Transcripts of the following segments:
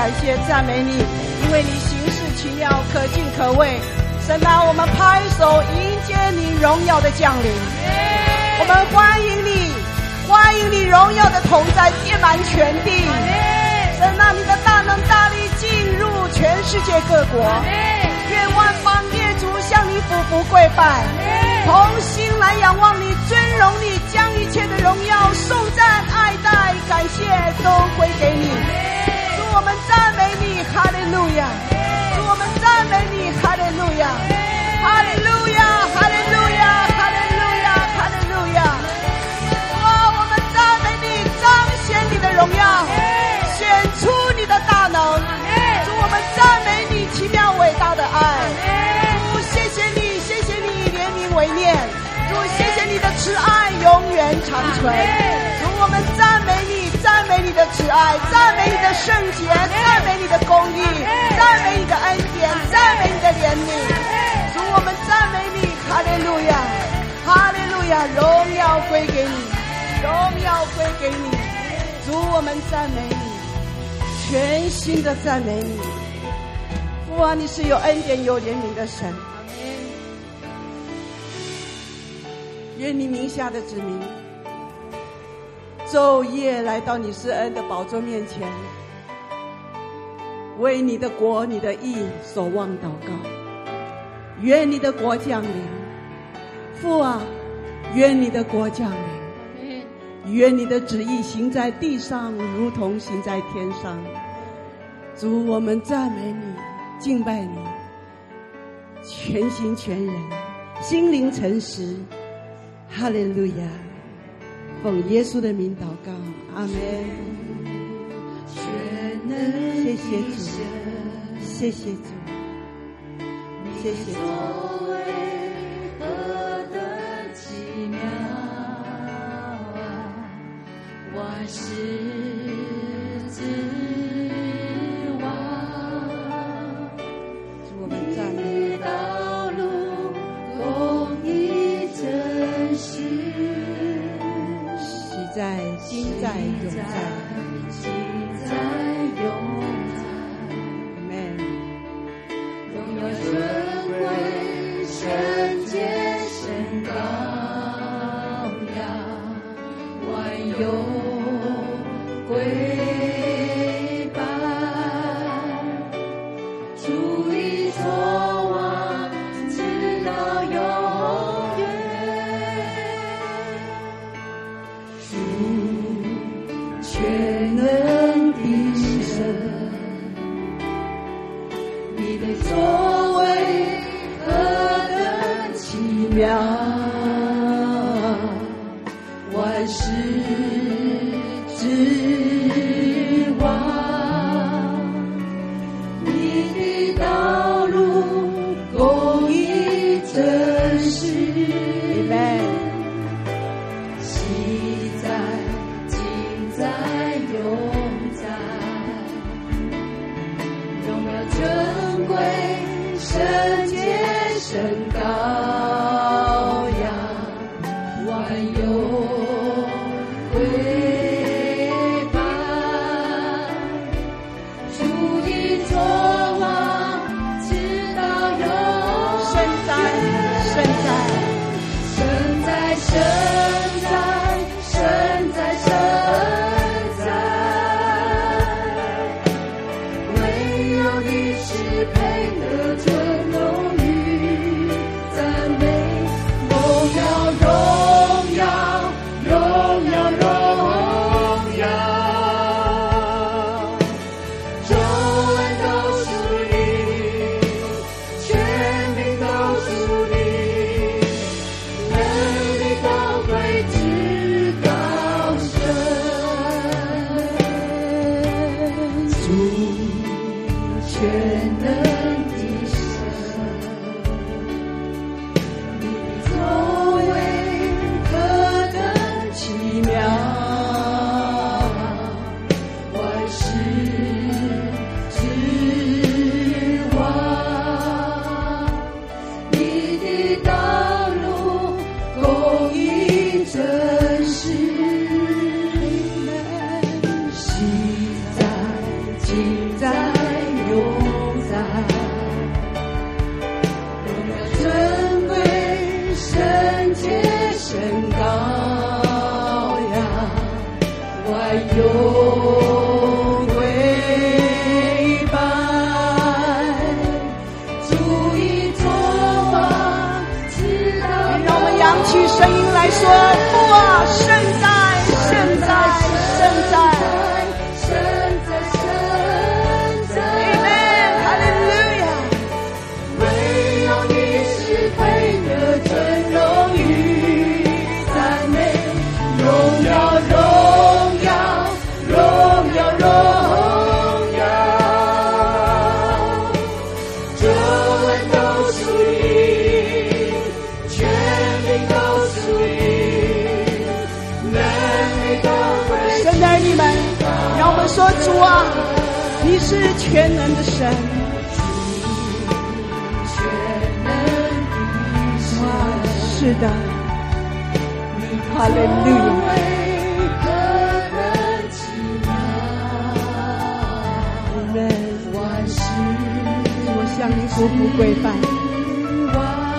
感谢赞美你，因为你行事奇妙，可敬可畏。神啊，我们拍手迎接你荣耀的降临，我们欢迎你，欢迎你荣耀的同在遍满全地。神啊，你的大能大力进入全世界各国，愿万邦列祖向你俯伏跪拜，同心来仰望你，尊荣你，将一切的荣耀、颂赞、爱戴、感谢都归给你。哈利路亚。我们赞美你，哈利路亚，哈利路亚，哈利路亚，哈利路亚，哈利路亚。哇，我们赞美你，彰显你的荣耀，慈爱永远长存。主，我们赞美你。赞美你的慈爱，赞美你的圣洁，赞美你的公义，赞美你的恩典，赞美你的怜悯。主，我们赞美你，哈利路亚，哈利路亚，荣耀归给你，荣耀归给你。主，我们赞美你，全心的赞美你。父啊，你是有恩典、有怜悯的神。愿你名下的子民。昼夜来到你施恩的宝座面前，为你的国、你的义所望祷告。愿你的国降临，父啊，愿你的国降临，愿你的旨意行在地上，如同行在天上。主，我们赞美你，敬拜你，全心全人，心灵诚实。哈利路亚。奉耶稣的名祷告，阿门。谢谢主，谢谢主，谢谢主。何等奇妙，万事。在心，在永在。在，现在，现在，现在。匍匐跪拜，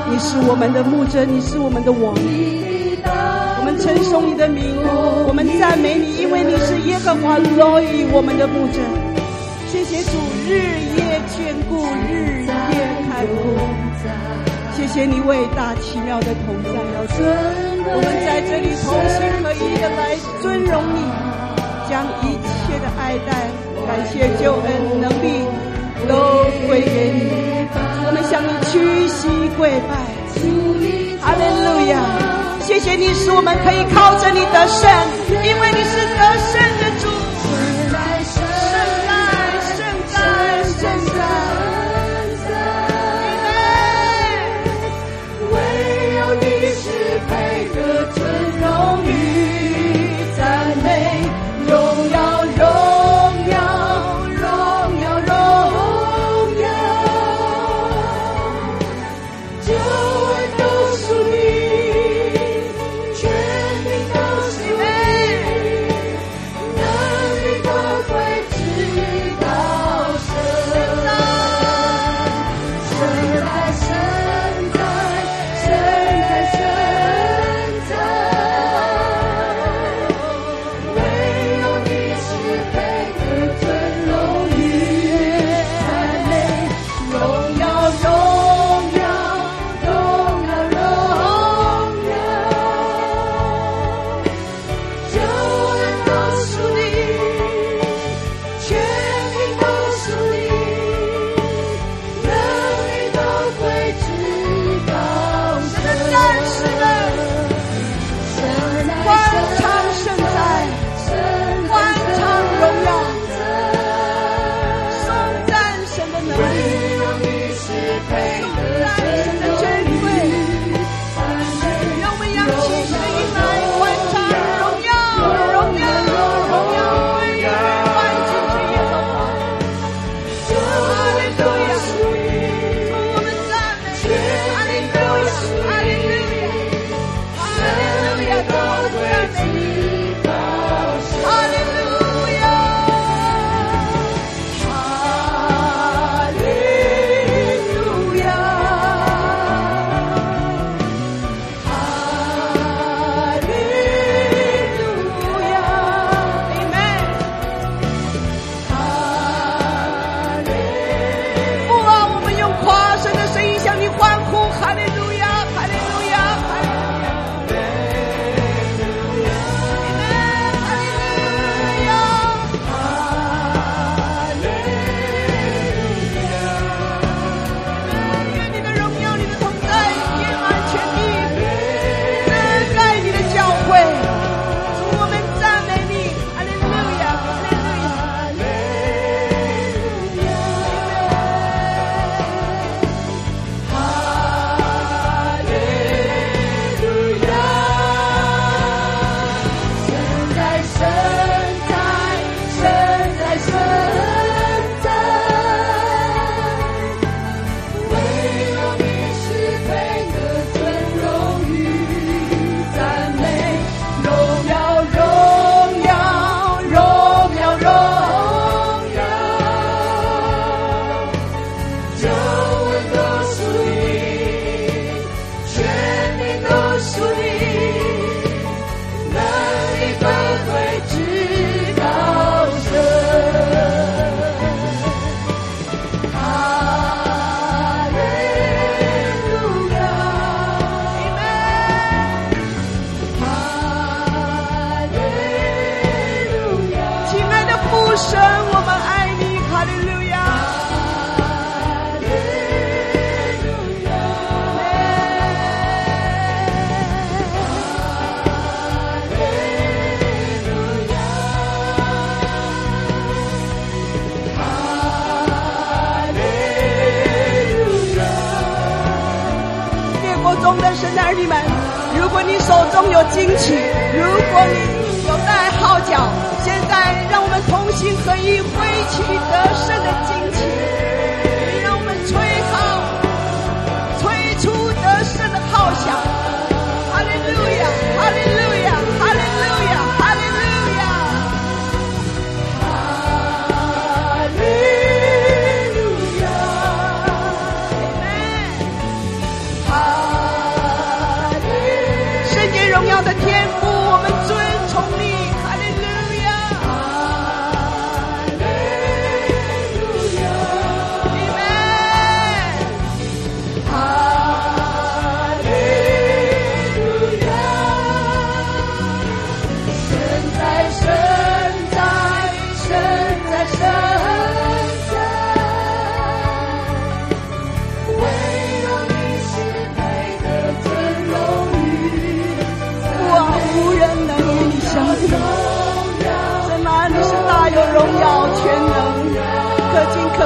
你是我们的牧者，你是我们的王，我们称颂你的名，我们赞美你，因为你是耶和华罗以我们的牧者。谢谢主日夜眷顾，日夜看顾。谢谢你伟大奇妙的同在，我们在这里同心合意的来尊荣你，将一切的爱戴、感谢、救恩、能力都归给你。我们向你屈膝跪拜，哈利路亚！谢谢你使我们可以靠着你得胜，因为你是得胜惊奇，如果你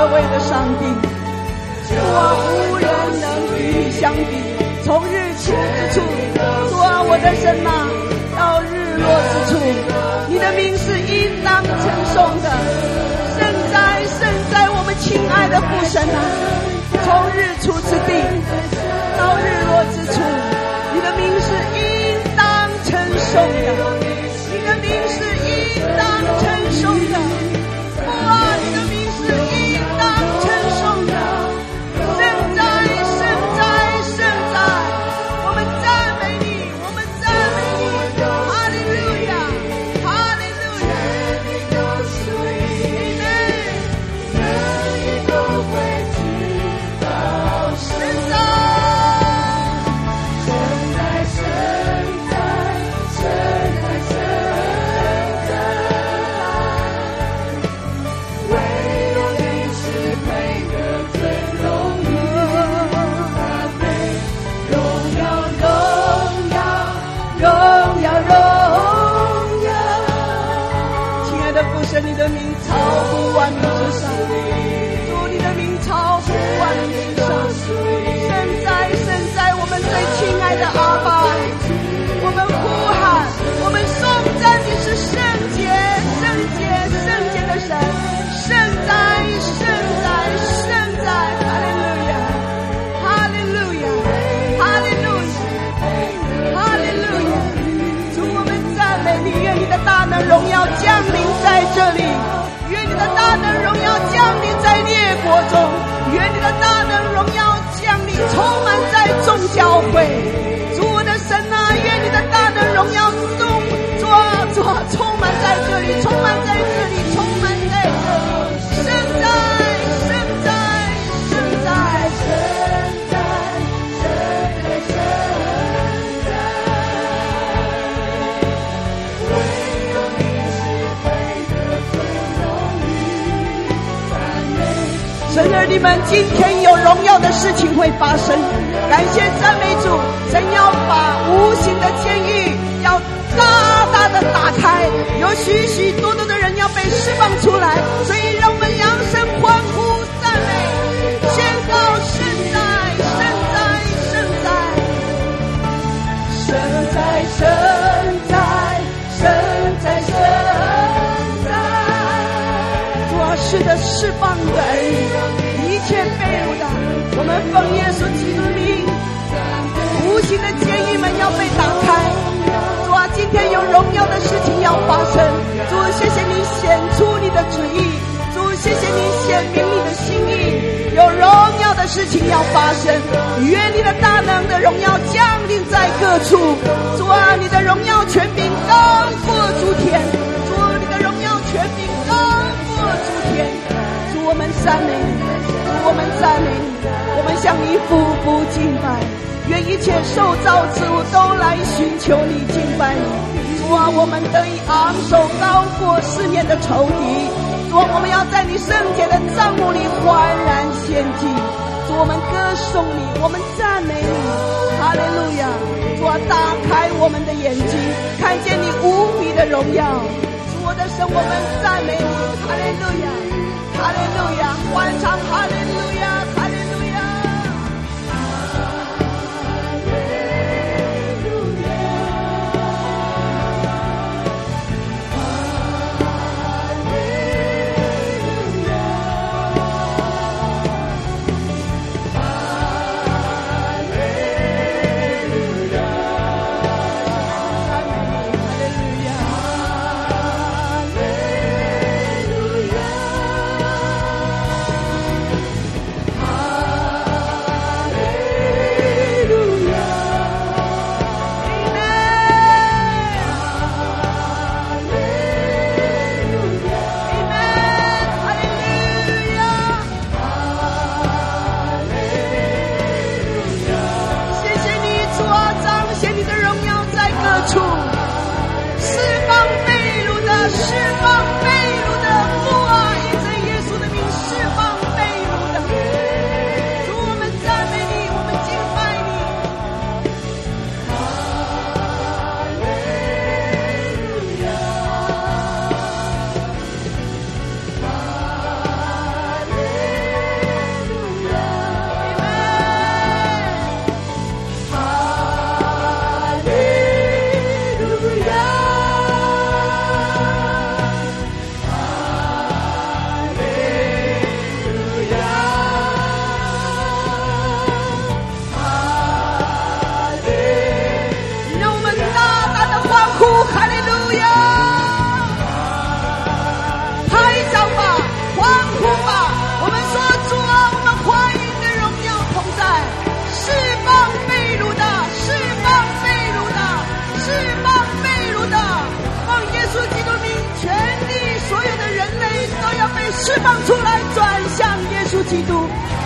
可敬可畏的上帝，我，无人能与你相比。从日出之处，主啊，我的神呐，到日落之处，你的名是应当称颂的。圣哉，圣哉，我们亲爱的父神呐，从日出之地到日降临在这里，愿你的大能荣耀降临在列国中，愿你的大能荣耀降临充满在众教会。主，的你们，今天有荣耀的事情会发生，感谢赞美主，神要把无形的监狱要大大的打开，有许许多多的人要被释放出来，所以让我们扬声欢呼赞美，宣告圣哉，圣哉，圣哉，圣哉，圣哉，圣哉，主啊，是的，释放你的奉耶稣基督名，无形的监狱门要被打开。主啊，今天有荣耀的事情要发生。主，谢谢你显出你的旨意。主，谢谢你显明你的心意。有荣耀的事情要发生，愿你的大能的荣耀降临在各处。主啊，你的荣耀权柄高过诸天。我们赞美你，我们赞美你，我们向你俯伏敬拜。愿一切受造之物都来寻求你，敬拜你。主啊，我们得以昂首高过四面的仇敌。主啊，我们要在你圣洁的帐幕里欢然献祭。主，我们歌颂你，我们赞美你。哈利路亚！主啊，打开我们的眼睛，看见你无比的荣耀。我的神，我们赞美你。哈利路亚！哈利路亚！欢唱！哈利路亚！放出来转向耶稣基督。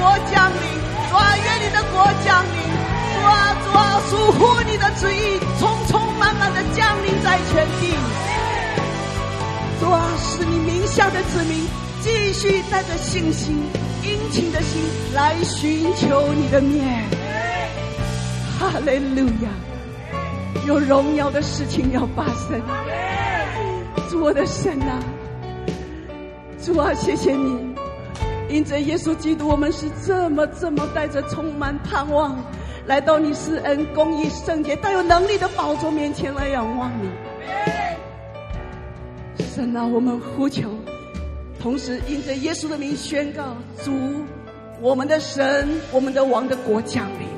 国降临，主啊，愿你的国降临，主啊，主啊，属乎你的旨意，匆匆忙忙的降临在全地，主啊，使你名下的子民继续带着信心、殷勤的心来寻求你的面，哈利路亚。有荣耀的事情要发生，主我的神啊，主啊，谢谢你，因着耶稣基督，我们是这么这么带着充满盼望，来到你施恩、公义、圣洁、带有能力的宝座面前来仰望你。神啊，我们呼求，同时因着耶稣的名宣告：主，我们的神，我们的王的国降临。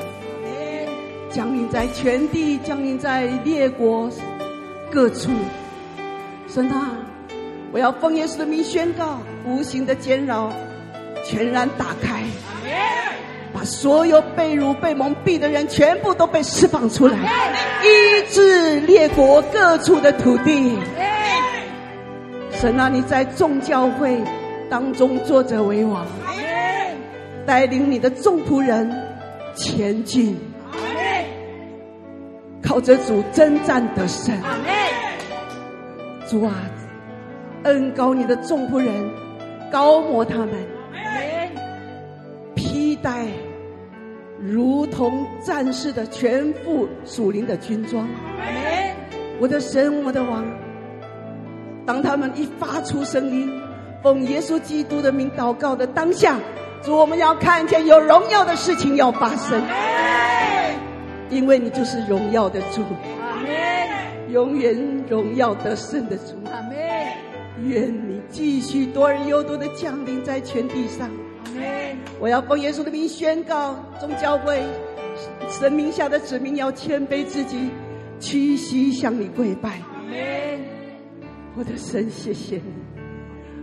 降临在全地，降临在列国各处。神啊，我要奉耶稣的名宣告：无形的煎熬全然打开，把所有被辱、被蒙蔽的人全部都被释放出来，医治列国各处的土地。神啊，你在众教会当中坐着为王，带领你的众仆人前进。靠着主征战得胜，主啊，恩膏你的众仆人，膏摩他们，戴如同战士的全副属灵的军装。我的神，我的王，当他们一发出声音，奉耶稣基督的名祷告的当下，主，我们要看见有荣耀的事情要发生。因为你就是荣耀的主，阿门。永远荣耀得胜的主，阿门。愿你继续多而又多的降临在全地上，阿门。我要奉耶稣的名宣告，众教会神名下的子民要谦卑自己，屈膝向你跪拜。我的神，谢谢你，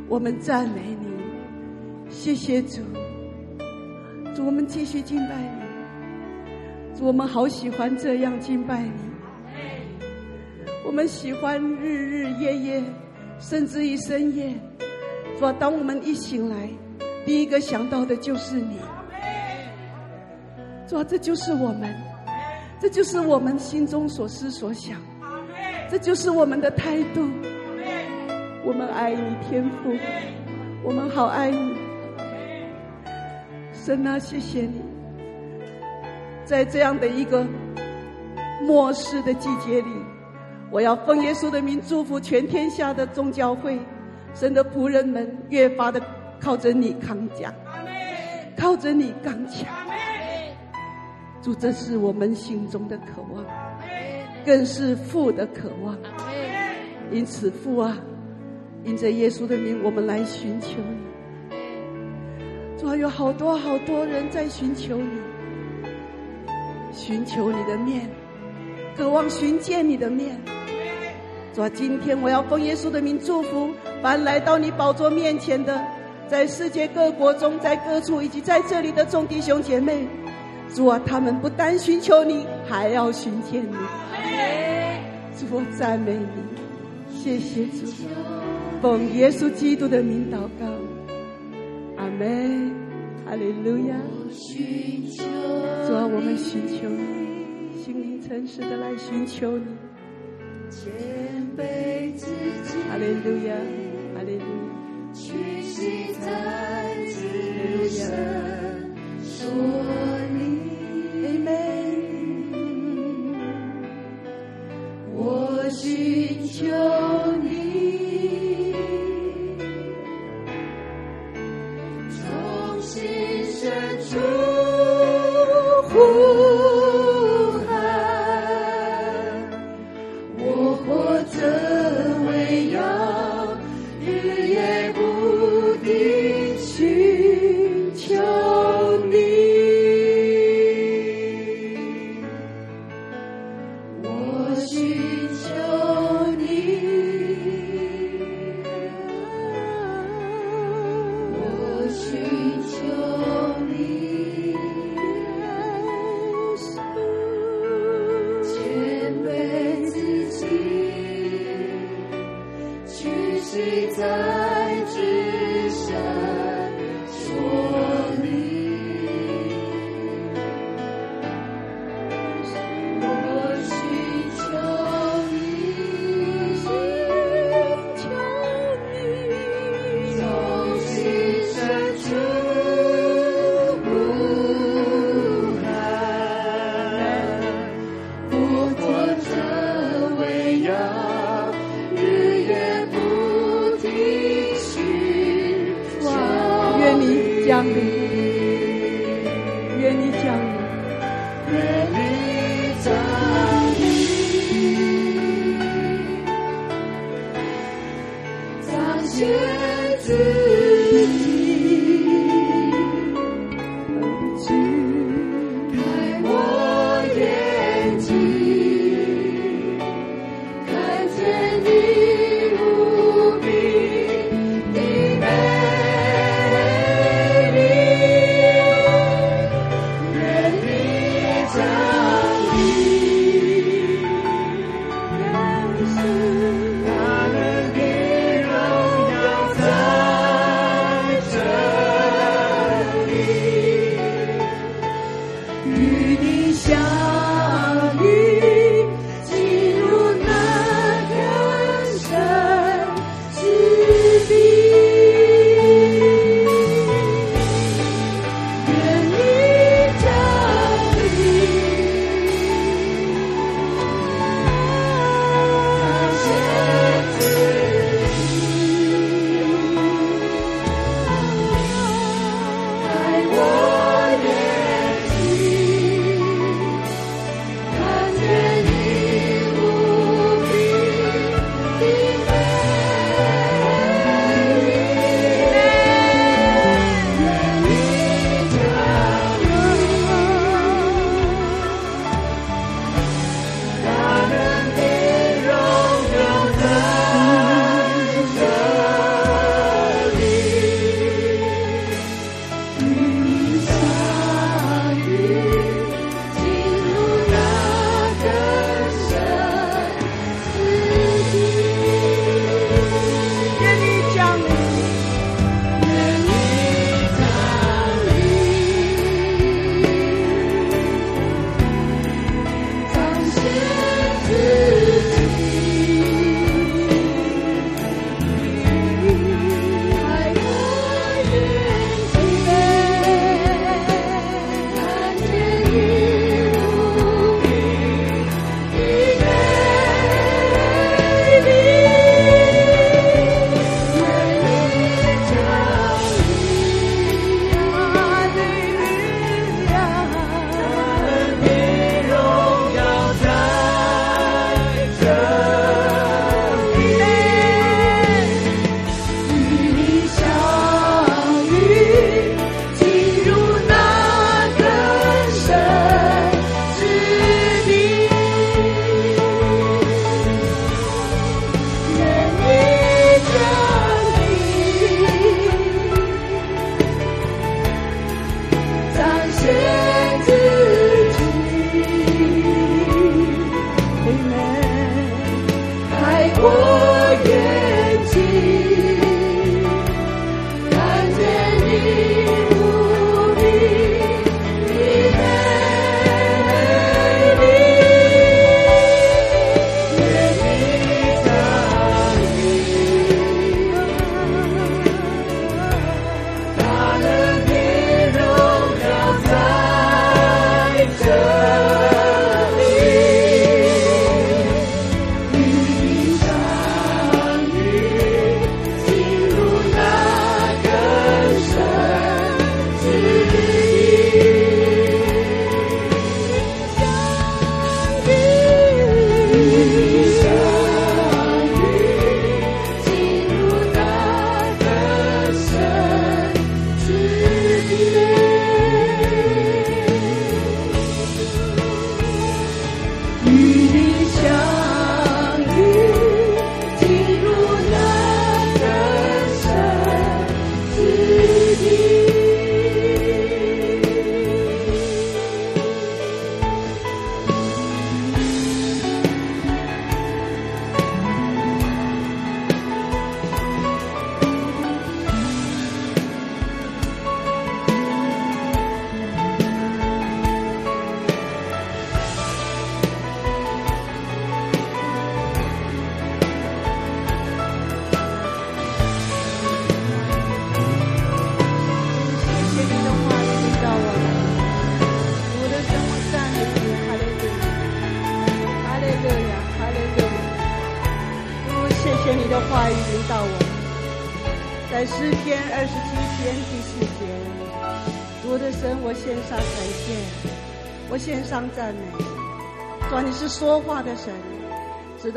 我们赞美你，谢谢主，主，我们继续敬拜你。我们好喜欢这样敬拜你，我们喜欢日日夜夜，甚至于深夜。主啊，当我们一醒来，第一个想到的就是你。主啊，这就是我们，这就是我们心中所思所想，这就是我们的态度。我们爱你，天父，我们好爱你。神啊，谢谢你。在这样的一个末世的季节里，我要奉耶稣的名祝福全天下的众教会，神的仆人们越发的靠着你刚强，靠着你刚强。主，这是我们心中的渴望，更是父的渴望。因此，父啊，因着耶稣的名，我们来寻求你。主啊，有好多好多人在寻求你。寻求你的面，渴望寻见你的面。主啊，今天我要奉耶稣的名祝福凡来到你宝座面前的，在世界各国中，在各处，以及在这里的众弟兄姐妹，主啊，他们不单寻求你，还要寻见你。主啊，赞美你，谢谢主。奉耶稣基督的名祷告，阿门。哈利路亚。主啊，我们寻求你，心灵诚实的来寻求你。哈利路亚，哈利路亚。虚西在自身所立命，我寻求。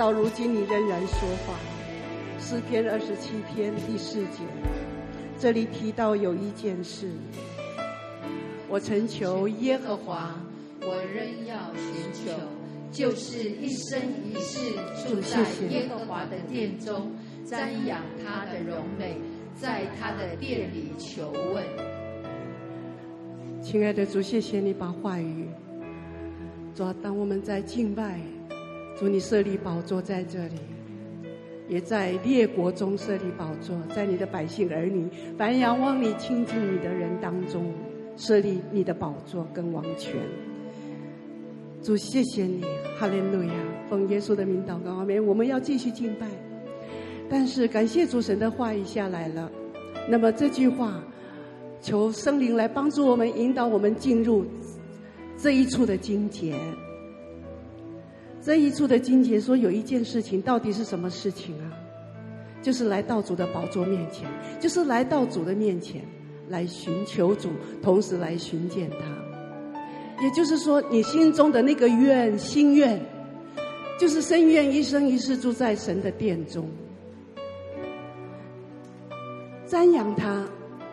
到如今你仍然说话。诗篇二十七篇第四节，这里提到有一件事，我曾求耶和华，我仍要寻求。就是一生一世住在耶和华的殿中，瞻仰他的荣美，在他的殿里求问。亲爱的主，谢谢你把话语，主，当我们在敬拜，主你设立宝座在这里，也在列国中设立宝座，在你的百姓儿女凡仰望你、亲近你的人当中设立你的宝座跟王权。主，谢谢你，哈利路亚！奉耶稣的名祷告，阿门。我们要继续敬拜，但是感谢主神的话语下来了。那么这句话，求圣灵来帮助我们，引导我们进入这一处的经节。这一处的经节说，有一件事情，到底是什么事情啊？就是来到主的宝座面前，就是来到主的面前来寻求主，同时来寻见他。也就是说，你心中的那个愿心愿，就是深愿一生一世住在神的殿中，瞻仰他，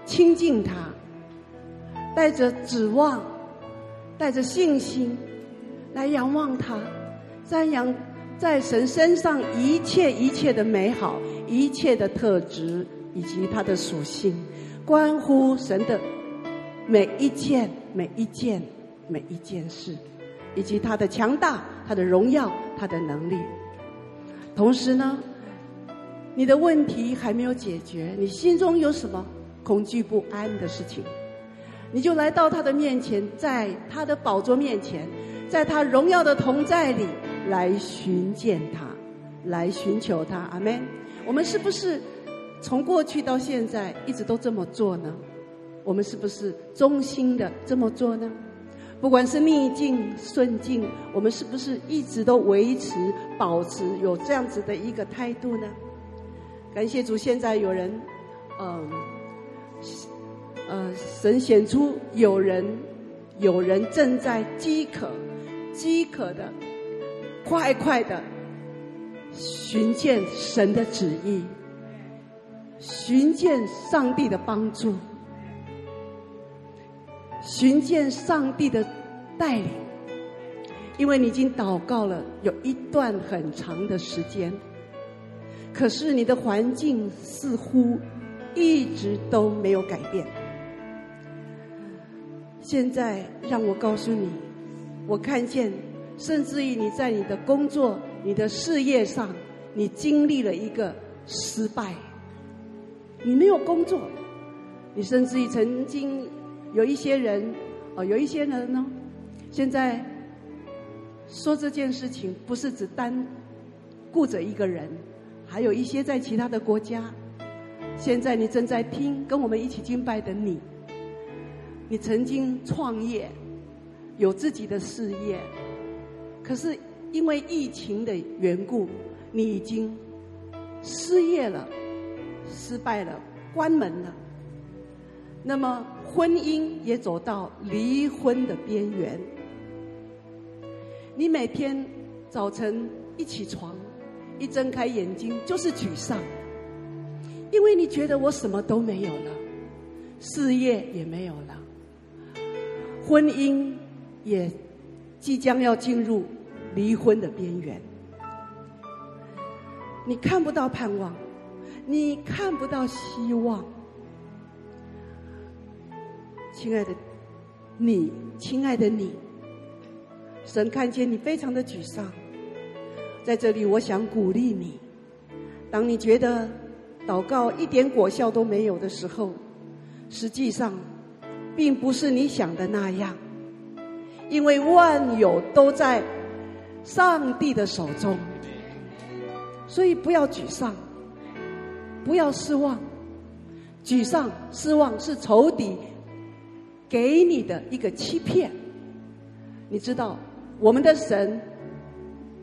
亲近他，带着指望，带着信心来仰望他，瞻仰在神身上一切一切的美好，一切的特质以及他的属性，关乎神的每一件每一件。每一件事，以及他的强大、他的荣耀、他的能力。同时呢，你的问题还没有解决，你心中有什么恐惧不安的事情，你就来到他的面前，在他的宝座面前，在他荣耀的同在里来寻见他，来寻求他。阿门。我们是不是从过去到现在一直都这么做呢？我们是不是衷心的这么做呢？不管是逆境顺境，我们是不是一直都维持、保持有这样子的一个态度呢？感谢主，现在有人，嗯，呃，神显出有人，有人正在饥渴、饥渴的，快快的寻见神的旨意，寻见上帝的帮助。寻见上帝的带领，因为你已经祷告了有一段很长的时间，可是你的环境似乎一直都没有改变。现在让我告诉你，我看见，甚至于你在你的工作、你的事业上，你经历了一个失败，你没有工作，你甚至于曾经。有一些人，哦，有一些人呢，现在说这件事情不是只单顾着一个人，还有一些在其他的国家。现在你正在听，跟我们一起敬拜的你，你曾经创业，有自己的事业，可是因为疫情的缘故，你已经失业了，失败了，关门了。那么婚姻也走到离婚的边缘。你每天早晨一起床，一睁开眼睛就是沮丧，因为你觉得我什么都没有了，事业也没有了，婚姻也即将要进入离婚的边缘。你看不到盼望，你看不到希望。亲爱的你，亲爱的你，神看见你非常的沮丧，在这里我想鼓励你，当你觉得祷告一点果效都没有的时候，实际上并不是你想的那样，因为万有都在上帝的手中，所以不要沮丧，不要失望，沮丧、失望是仇敌。给你的一个欺骗，你知道，我们的神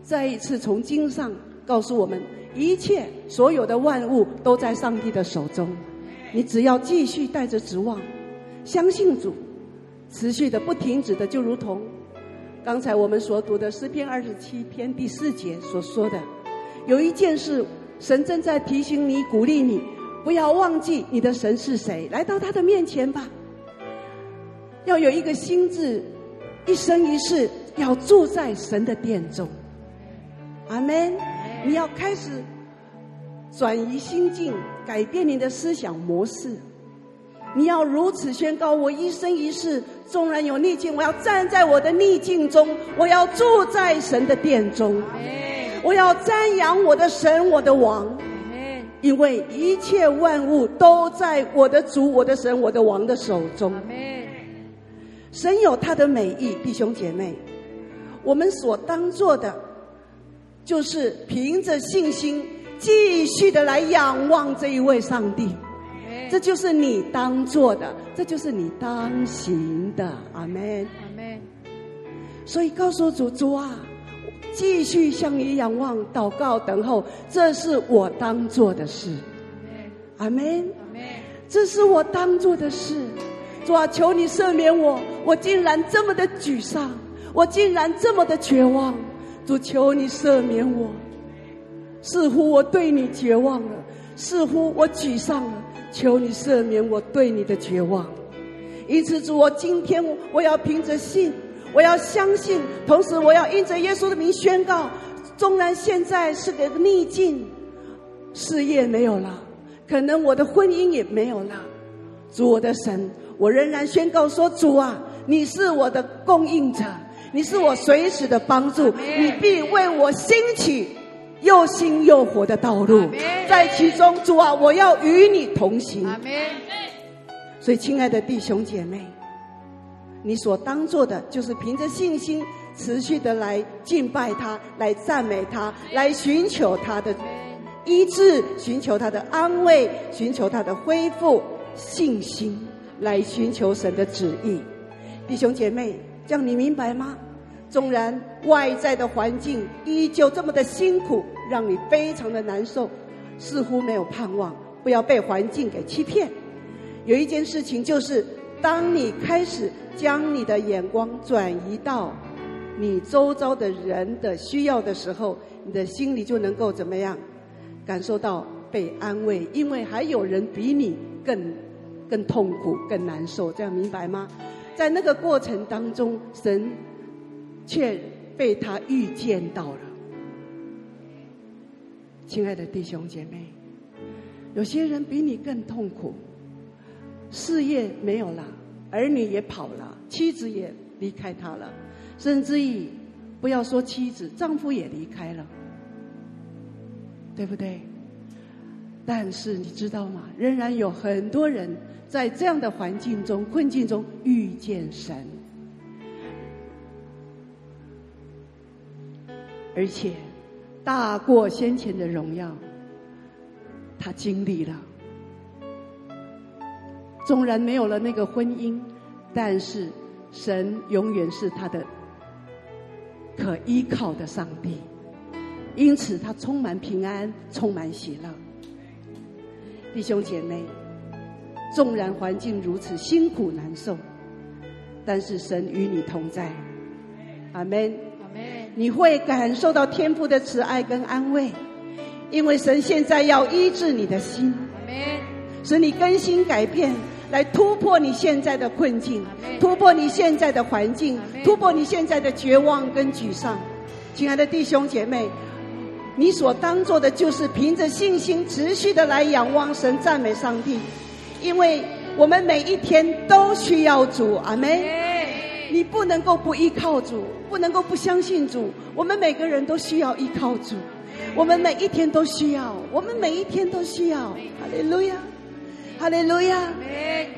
再一次从经上告诉我们，一切所有的万物都在上帝的手中。你只要继续带着指望，相信主，持续的不停止的，就如同刚才我们所读的诗篇二十七篇第四节所说的，有一件事，神正在提醒你、鼓励你，不要忘记你的神是谁，来到他的面前吧。要有一个心智，一生一世要住在神的殿中。阿门。你要开始。转移心境，改变你的思想模式。你要如此宣告：我一生一世，纵然有逆境，我要站在我的逆境中；我要住在神的殿中。我要瞻仰我的神，我的王。因为一切万物都在我的主、我的神、我的王的手中。神有他的美意，弟兄姐妹，我们所当做的，就是凭着信心。继续的来仰望这一位上帝，这就是你当做的，这就是你当行的。阿门，阿门。所以告诉主，主啊，继续向你仰望、祷告、等候，这是我当做的事。阿门，阿门。这是我当做的事。主啊，求你赦免我，我竟然这么的沮丧，我竟然这么的绝望。主，求你赦免我。似乎我对你绝望了，似乎我沮丧了，求你赦免我对你的绝望。因此，主，我今天我要凭着信，我要相信，同时我要因着耶稣的名宣告：纵然现在是个逆境，事业没有了，可能我的婚姻也没有了，主我的神，我仍然宣告说：主啊，你是我的供应者，你是我随时的帮助，你必为我兴起。又新又活的道路，在其中，主啊，我要与你同行。所以，亲爱的弟兄姐妹，你所当做的，就是凭着信心，持续的来敬拜他，来赞美他，来寻求他的医治，寻求他的安慰，寻求他的恢复信心，来寻求神的旨意。弟兄姐妹，这样你明白吗？纵然外在的环境依旧这么的辛苦，让你非常的难受，似乎没有盼望。不要被环境给欺骗。有一件事情就是，当你开始将你的眼光转移到你周遭的人的需要的时候，你的心里就能够怎么样？感受到被安慰，因为还有人比你更更痛苦、更难受。这样明白吗？在那个过程当中，神。却被他预见到了，亲爱的弟兄姐妹，有些人比你更痛苦，事业没有了，儿女也跑了，妻子也离开他了，甚至于不要说妻子，丈夫也离开了，对不对？但是你知道吗？仍然有很多人在这样的环境中、困境中遇见神。而且，大过先前的荣耀，他经历了。纵然没有了那个婚姻，但是神永远是他的可依靠的上帝，因此他充满平安，充满喜乐。弟兄姐妹，纵然环境如此辛苦难受，但是神与你同在。阿门。你会感受到天父的慈爱跟安慰，因为神现在要医治你的心，使你更新改变，来突破你现在的困境，突破你现在的环境，突破你现在的绝望跟沮丧。亲爱的弟兄姐妹，你所当做的就是凭着信心持续的来仰望神、赞美上帝，因为我们每一天都需要主。阿门。你不能够不依靠主，不能够不相信主。我们每个人都需要依靠主，我们每一天都需要，我们每一天都需要。哈利路亚，哈利路亚。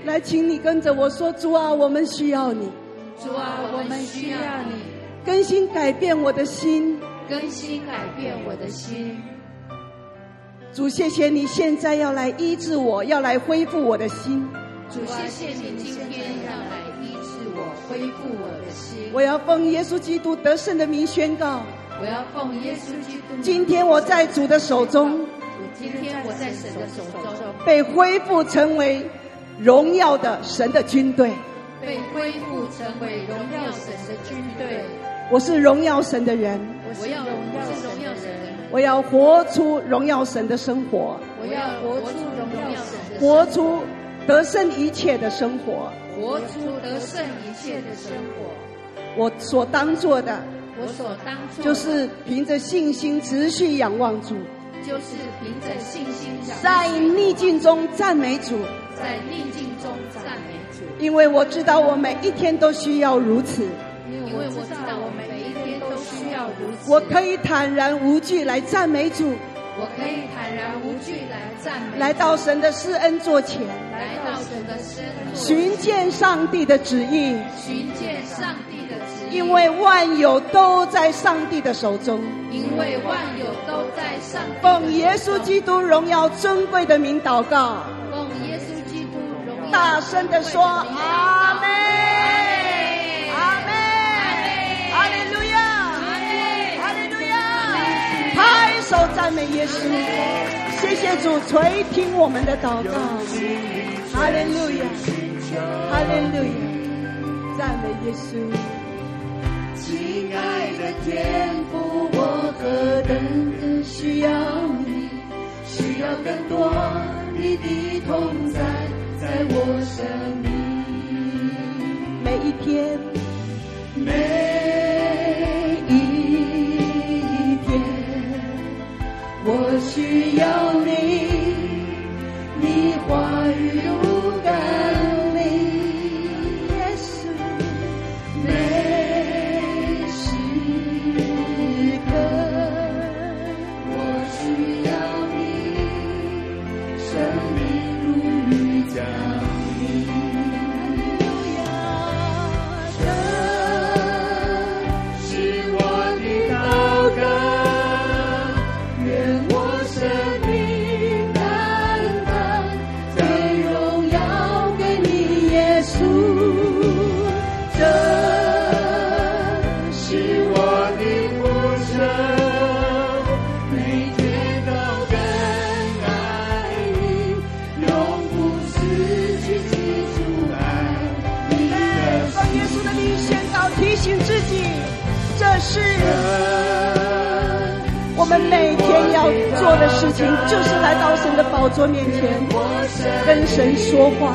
来，请你跟着我说：主啊，我们需要你。主啊，我们需要你，更新改变我的心，更新改变我的心。主，谢谢你现在要来医治我，要来恢复我的心。主，谢谢你今天要来。恢复我的心，我要奉耶稣基督得胜的名宣告：我要奉耶稣基督。今天我在主的手中，今天我在神的手中。被恢复成为荣耀的神的军队，被恢复成为荣耀神的军队。我是荣耀神的人，我要荣耀荣耀神的人。我要活出荣耀神的生活，我要活出荣耀神的活出得胜一切的生活，活出得胜一切的生活。我所当做的。我所当做就是凭着信心持续仰望主，就是凭着信心在逆境中赞美主，在逆境中赞美主。因为我知道我每一天都需要如此，因为我知道我每一天都需要如此。我可以坦然无惧来赞美主，我可以坦然无惧来赞美。来到神的施恩座前，来到神的施恩座前，寻见上帝的旨意，寻见上帝的旨意。因为万有都在上帝的手中，因为万有都在上帝。奉耶稣基督荣耀尊贵的名祷告，奉耶稣基督荣耀大声的说阿门，阿门，阿利路亚，阿利路亚，拍手赞美耶稣，谢谢主垂听我们的祷告，哈利路亚，哈利路亚，赞美耶稣。亲爱的天父，我何等的需要你，需要更多你的同在，在我生命。每一天，每做的事情就是来到神的宝座面前，跟神说话。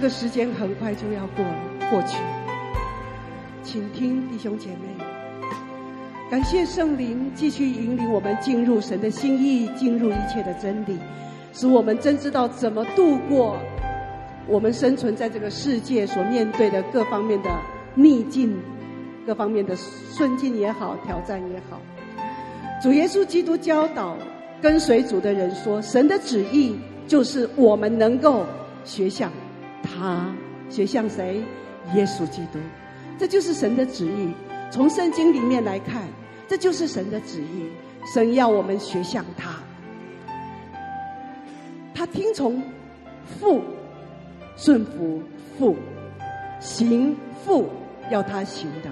这个时间很快就要过，过去。请听弟兄姐妹，感谢圣灵继续引领我们进入神的心意，进入一切的真理，使我们真知道怎么度过我们生存在这个世界所面对的各方面的逆境，各方面的顺境也好，挑战也好。主耶稣基督教导跟随主的人说，神的旨意就是我们能够学像。他学像谁？耶稣基督，这就是神的旨意。从圣经里面来看，这就是神的旨意。神要我们学像他，他听从父，顺服父，行父要他行的。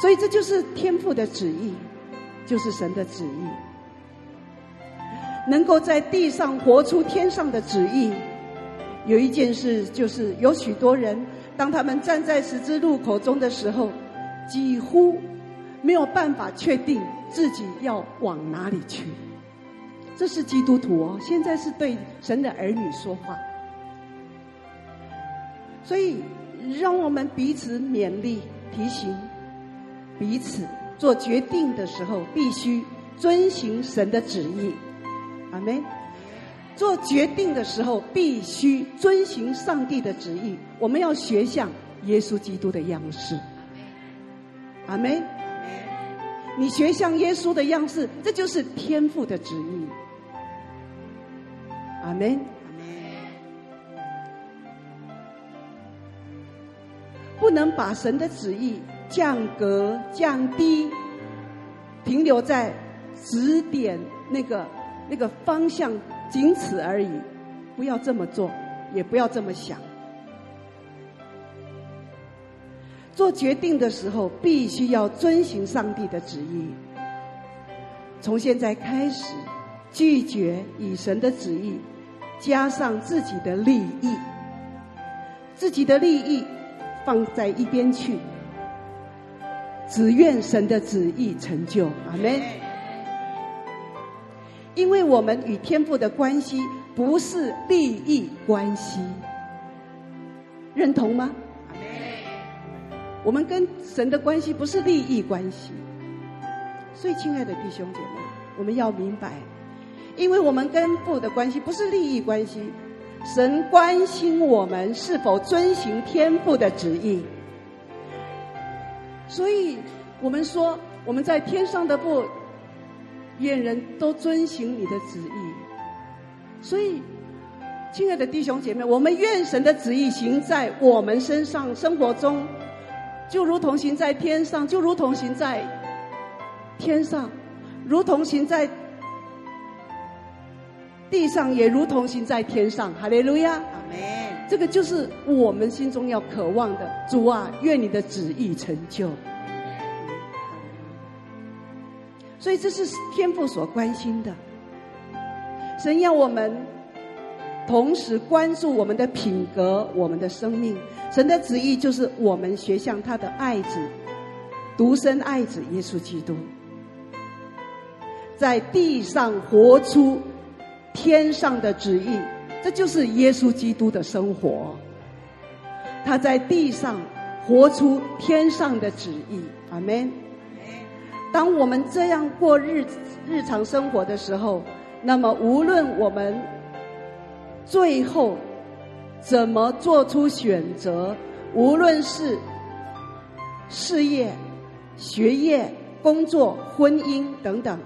所以这就是天父的旨意，就是神的旨意。能够在地上活出天上的旨意。有一件事，就是有许多人，当他们站在十字路口中的时候，几乎没有办法确定自己要往哪里去。这是基督徒哦，现在是对神的儿女说话。所以，让我们彼此勉励、提醒彼此，做决定的时候必须遵行神的旨意。阿门。做决定的时候必须遵循上帝的旨意。我们要学像耶稣基督的样式。阿门。你学像耶稣的样式，这就是天父的旨意。阿门。不能把神的旨意降格降低，停留在指点那个那个方向，仅此而已。不要这么做，也不要这么想。做决定的时候，必须要遵循上帝的旨意。从现在开始，拒绝以神的旨意加上自己的利益，自己的利益放在一边去，只愿神的旨意成就。阿门。因为我们与天父的关系不是利益关系，认同吗？我们跟神的关系不是利益关系，所以亲爱的弟兄姐妹，我们要明白，因为我们跟父的关系不是利益关系，神关心我们是否遵行天父的旨意，所以我们说我们在天上的父，愿人都遵行你的旨意，所以亲爱的弟兄姐妹，我们愿神的旨意行在我们身上生活中。就如同行在天上，就如同行在天上，如同行在地上，也如同行在天上。哈利路亚，阿门。这个就是我们心中要渴望的。主啊，愿你的旨意成就。所以这是天父所关心的。神要我们。同时关注我们的品格，我们的生命。神的旨意就是我们学像他的爱子，独生爱子耶稣基督，在地上活出天上的旨意。这就是耶稣基督的生活。他在地上活出天上的旨意。阿门。当我们这样过日日常生活的时候，那么无论我们。最后，怎么做出选择？无论是事业、学业、工作、婚姻等等，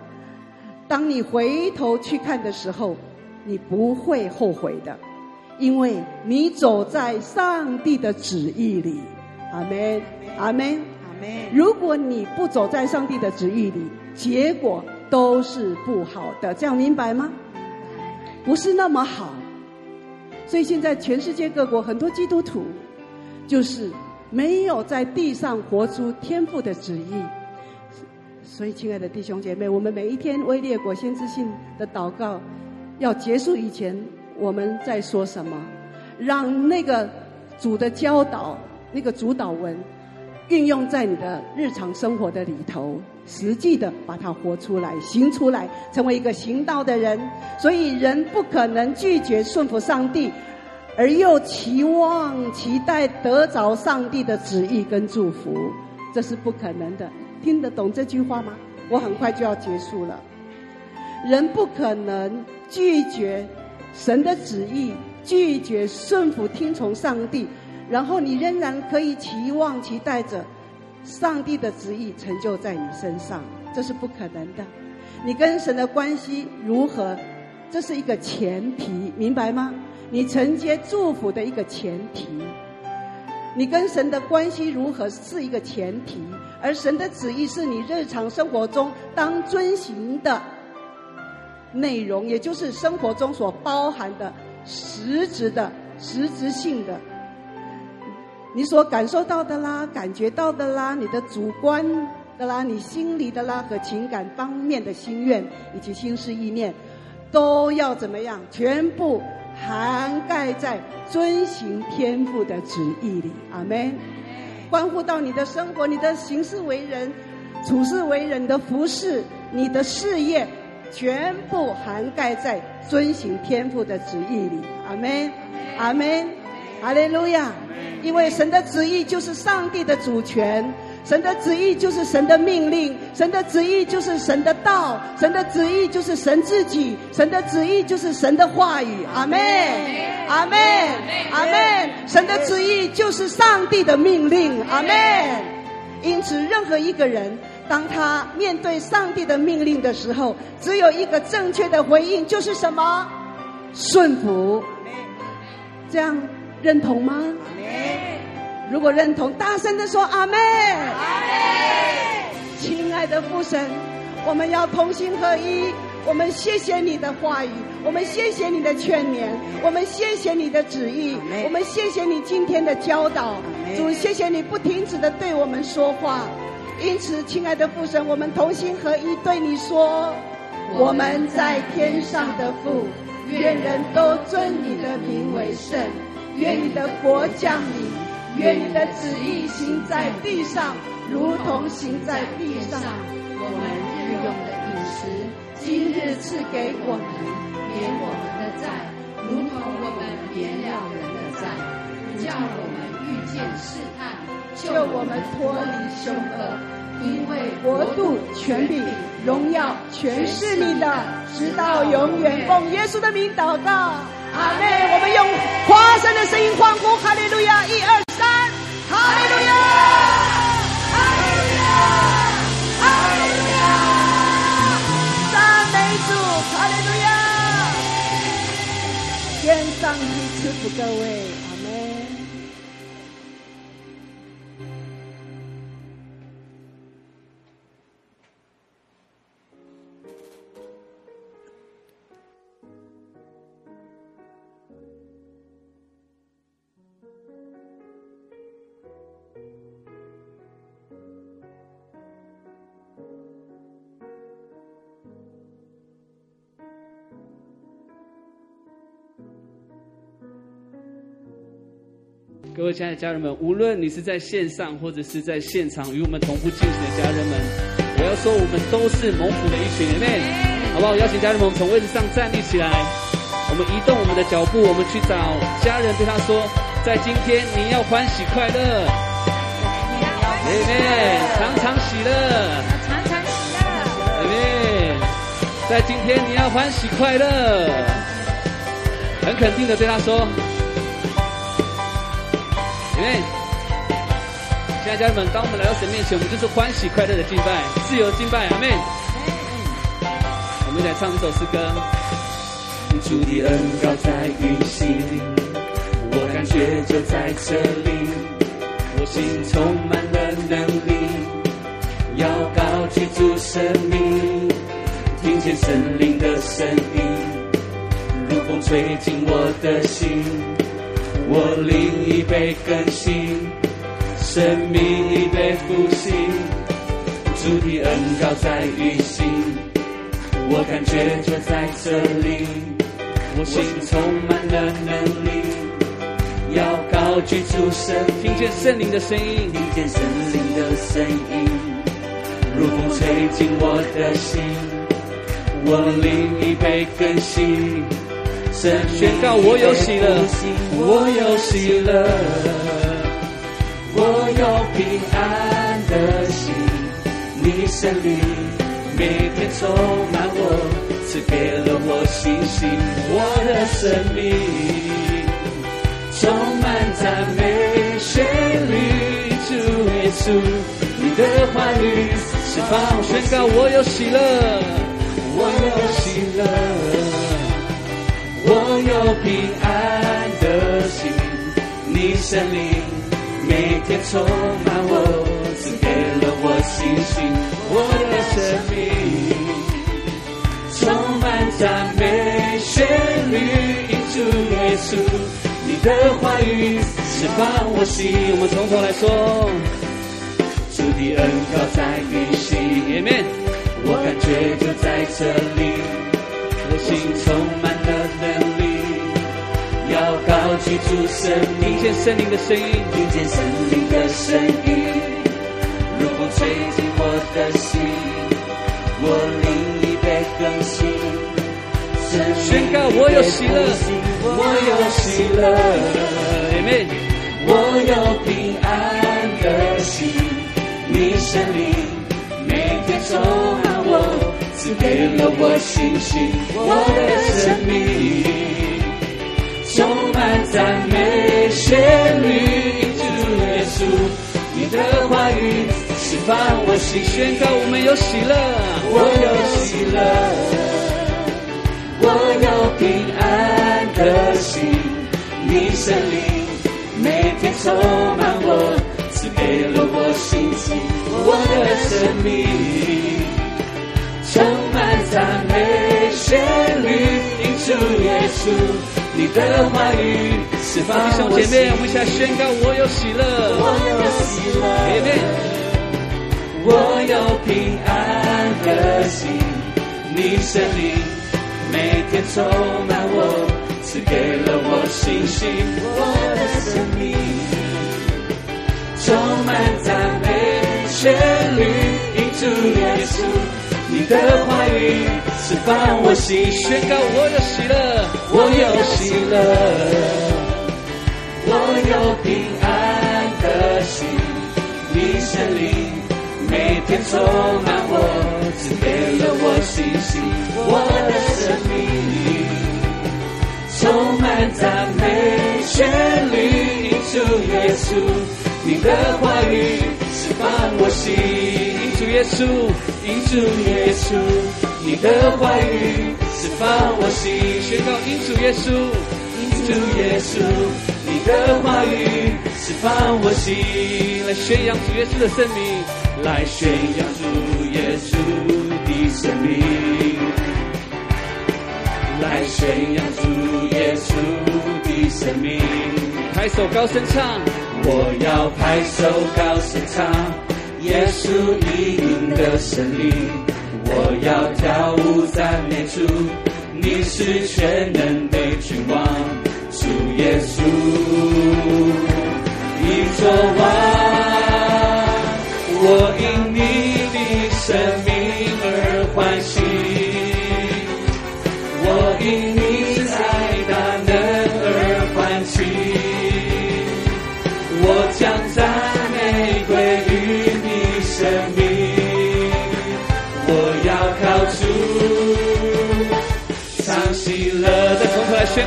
当你回头去看的时候，你不会后悔的，因为你走在上帝的旨意里。阿门，阿门，阿。如果你不走在上帝的旨意里，结果都是不好的。这样明白吗？不是那么好。所以现在全世界各国很多基督徒，就是没有在地上活出天赋的旨意。所以，亲爱的弟兄姐妹，我们每一天为列国先知性的祷告要结束以前，我们在说什么？让那个主的教导，那个主祷文，运用在你的日常生活的里头，实际的把它活出来、行出来，成为一个行道的人。所以，人不可能拒绝顺服上帝，而又期望、期待得着上帝的旨意跟祝福，这是不可能的。听得懂这句话吗？我很快就要结束了。人不可能拒绝神的旨意，拒绝顺服、听从上帝。然后你仍然可以期望、期待着上帝的旨意成就在你身上，这是不可能的。你跟神的关系如何？这是一个前提，明白吗？你承接祝福的一个前提。你跟神的关系如何是一个前提，而神的旨意是你日常生活中当遵行的内容，也就是生活中所包含的实质的、实质性的。你所感受到的啦，感觉到的啦，你的主观的啦，你心里的啦和情感方面的心愿以及心思意念，都要怎么样？全部涵盖在遵行天父的旨意里。阿门。关乎到你的生活，你的行事为人，处事为人的服饰，你的事业，全部涵盖在遵行天父的旨意里。阿门，阿门，哈利路亚。因为神的旨意就是上帝的主权。神的旨意就是神的命令，神的旨意就是神的道，神的旨意就是神自己，神的旨意就是神的话语。阿门，阿门，阿门。神的旨意就是上帝的命令。阿门。因此，任何一个人，当他面对上帝的命令的时候，只有一个正确的回应，就是什么？顺服。这样认同吗？如果认同，大声的说阿妹。阿门。亲爱的父神，我们要同心合一。我们谢谢你的话语，我们谢谢你的劝勉，我们谢谢你的旨意，我们谢谢你今天的教导。主，谢谢你不停止的对我们说话。因此，亲爱的父神，我们同心合一对你说：我们在天上的父，愿人都尊你的名为圣，愿你的国降临。愿你的旨意行在地上，如同行在地上。我们日用的饮食，今日赐给我们，免我们的债，如同我们免了人的债，叫我们遇见试探，救我们脱离凶恶。因为国度、权柄、荣耀，全是你的，直到永远。奉耶稣的名祷告，好嘞。我们用夸声的声音欢呼，哈利路亚！一二三。哈利路亚，哈利路亚，哈利路亚，赞美主，哈利路亚，天上的赐福各位。位亲爱的家人们，无论你是在线上或者是在现场与我们同步进行的家人们，我要说，我们都是蒙福的一群人，Amen，好不好？邀请家人们从位置上站立起来，我们移动我们的脚步，我们去找家人，对他说，在今天你要欢喜快乐，Amen，常常喜乐，常常喜乐，Amen，在今天你要欢喜快乐，很肯定的对他说。因为，亲爱的家人们，当我们来到神面前，我们就是欢喜快乐的敬拜，自由敬拜，阿门。我们来唱这首诗歌。主的恩高在运行，我感觉就在这里，我心充满了能力，要高举主生命，听见神灵的声音，如风吹进我的心。我灵已被更新，生命已被复兴，主的恩膏在运行，我感觉就在这里，我心充满了能力，要高举主神，听见圣灵的声音，听见圣灵的声音，如风吹进我的心，我灵已被更新。宣告我有喜乐，我有喜乐，我有平安的心。你圣灵每天充满我，赐给了我信心。我的生命充满赞美旋律，主耶稣，你的话语释放。宣告我有喜乐，我有喜乐。我有平安的心，你圣灵每天充满我，赐给了我信心。我的生命充满赞美旋律，因主耶稣，你的话语释放我心。我们从头来说，主的恩膏在运行，里面我感觉就在这里，心充满。高举主生命，听见圣灵的声音，听见圣灵的声音，如风吹进我的心，我灵已被更新。宣告我有喜乐，我有喜乐，我有平安的心。你生命每天充满赐给了我信心，我的生命充满赞美旋律，主耶稣。你的话语释放我心，宣告我们有喜乐，我有喜乐，我有平安的心。你圣灵每天充满我，赐给了我信心，我的生命赞美旋律，因主耶稣。你的话语是放弟兄姐妹，我们一起来宣告：我有喜乐，我有喜乐，我有平安的心。你圣灵每天充满我，赐给了我信心，我的生命充满赞美旋律，因主耶稣。你的话语释放我心，宣告我有喜乐，我有喜乐，我有平安的心。你圣灵每天充满我，赐给了我信心，我的生命充满赞美旋律，主耶稣。你的话语释放我心，主耶稣，主耶稣。你的话语释放我心，宣告主耶稣，主耶稣。你的话语释放我心，来宣扬主耶稣的生命，来宣扬主耶稣的生命，来宣扬主耶稣的生命。拍手高声唱。我要拍手高声唱，耶稣意淫的胜利。我要跳舞赞美主，你是全能的君王，主耶稣，你作王。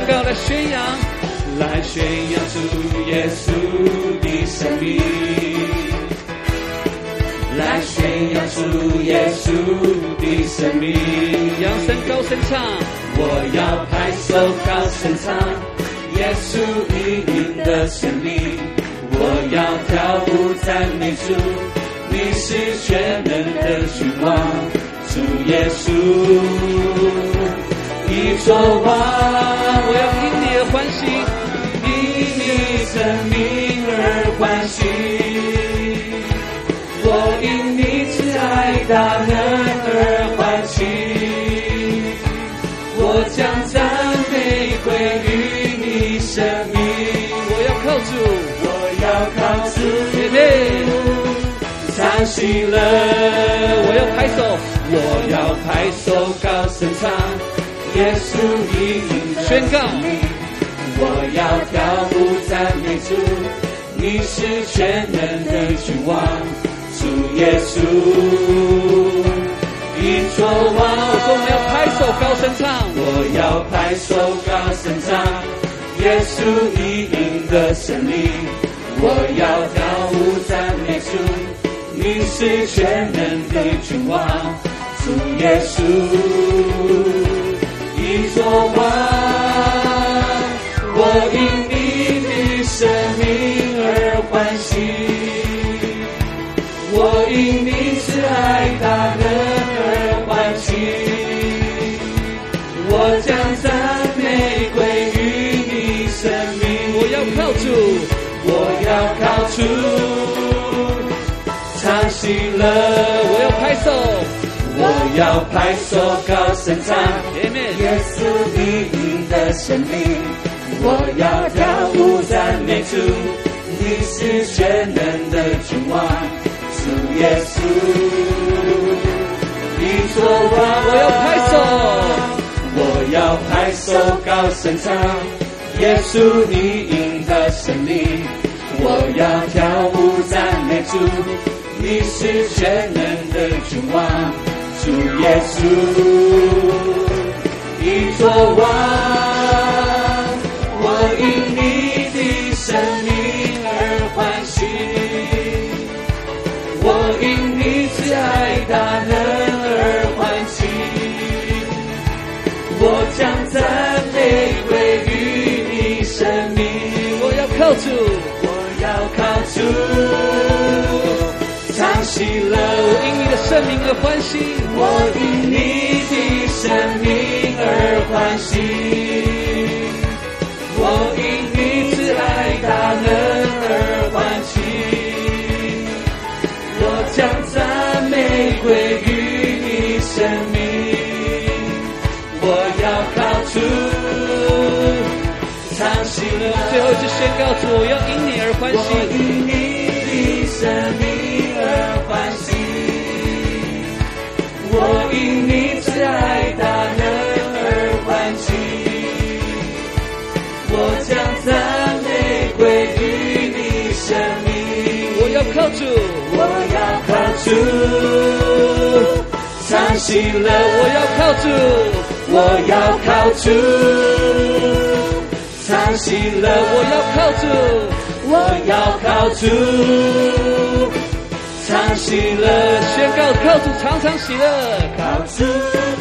告，来宣扬，来宣扬主耶稣的生命，来宣扬主耶稣的生命。扬声高声唱，我要拍手高声唱，耶稣意淫的圣灵。我要跳舞赞美主，你是全能的君王，主耶稣，你说话。我要因你而欢喜，因你生命而欢喜。我因你慈爱大能而欢喜。我将赞美归于你生命。我要靠主。我要靠主，唱喜乐。我要拍手，我要拍手高声唱。耶稣意淫的宣告，我要跳舞赞美主，你是全能的君王，主耶稣，你作王。我说我要拍手高声唱，我要拍手高声唱。耶稣意淫的胜利。我要跳舞赞美主，你是全能的君王，主耶稣，你作王，我因你的生命而欢喜，我因你是爱大能而欢喜，我将赞美归于你生命，我要靠主。我要靠主唱喜乐，我要拍手，我要拍手高声唱，稣意淫的生命，我要跳舞赞美主，你是全能的君王，主耶稣，你作王，我要拍手，我要拍手高声唱，耶稣你赢得胜利，我要跳舞赞美主，你是全能的君王，主耶稣，昨晚，我因你的生命而欢喜，我因你慈爱大能而欢喜，我将赞美归于你生命，我要靠主，我要靠主，他喜。乐，因你的生命而欢喜，我因你的生命。而欢喜，我因你慈爱大能而欢喜，我将赞美归于你生命，我要靠主。最后就宣告主，我要因你而欢喜，我因你的生命。而欢喜，我因你慈爱主，我要靠主，唱喜乐，我要靠主，我要靠主。唱喜乐，我要靠主，我要靠主。唱喜乐，宣告靠主，常常喜乐。靠主，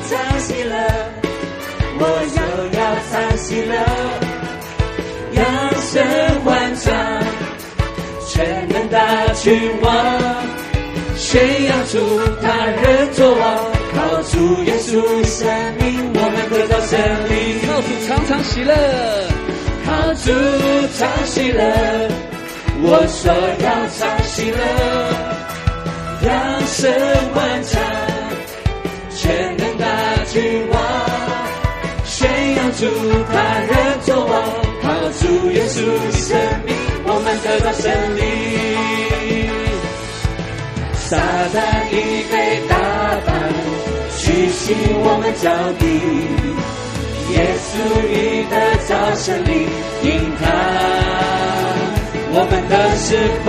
唱喜乐，我就要唱喜乐。扬声欢唱，全大君王，宣扬主他人作王。靠主耶稣生命，我们得到胜利。靠主，常常喜乐。靠主常喜乐，我说要常喜乐，扬声欢唱，全能大君王，宣扬主他人作王，靠主耶稣的生命，我们得到胜利。撒旦已被打败，屈膝我们脚底。耶稣已得着胜利，因他我们的释放。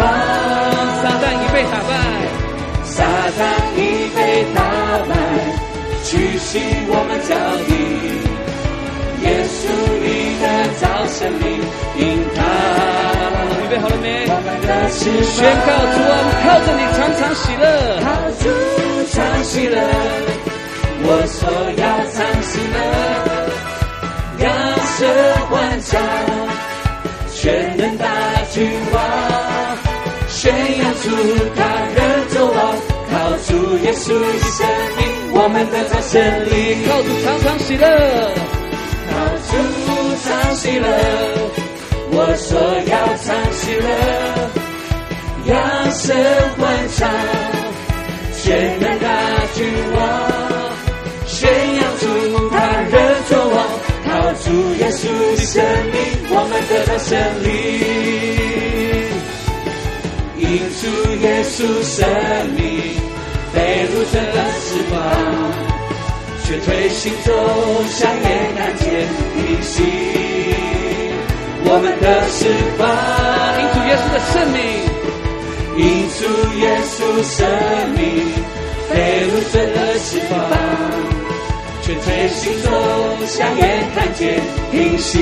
撒旦已被打败，撒旦已被打败，屈膝我们脚底。耶稣已得着胜利，因他预备好了没？我们的释放。宣告主啊，我们靠着你常常喜乐，靠主常喜乐，我说要常喜乐。扬声欢唱，全能大君王，宣扬出他人作王，靠主耶稣的生命，我们得到胜利。靠主常常喜乐，主常喜乐，我说要唱喜乐。扬声欢唱，全能大君王，宣扬主他人作王。靠主耶稣的生命，我们得到胜利。因主耶稣生命，被掳者释放，却推行走向眼看见平息。我们的释放，因主耶稣的生命，因主耶稣生命，被掳者释放。全推行走向眼看见平息，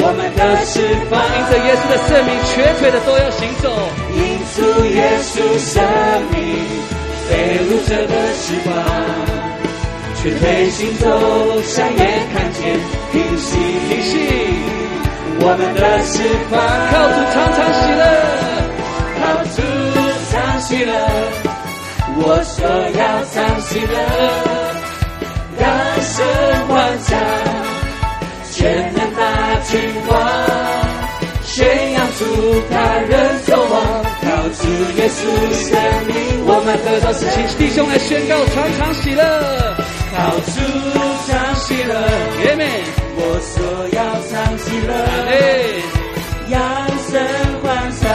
我们的释放，因着耶稣的生命，瘸腿的都要行走。因主耶稣生命，被掳者的释放，全退行走向眼看见平息，平息，我们的释放，靠主常常喜乐，靠主常喜乐，我说要常喜乐。扬声欢唱，全能大君王，宣扬出他人作王，主耶稣，我们的都是新弟兄来宣告，常常喜乐，靠主常喜乐，耶妹。我所要常喜乐，欢笑，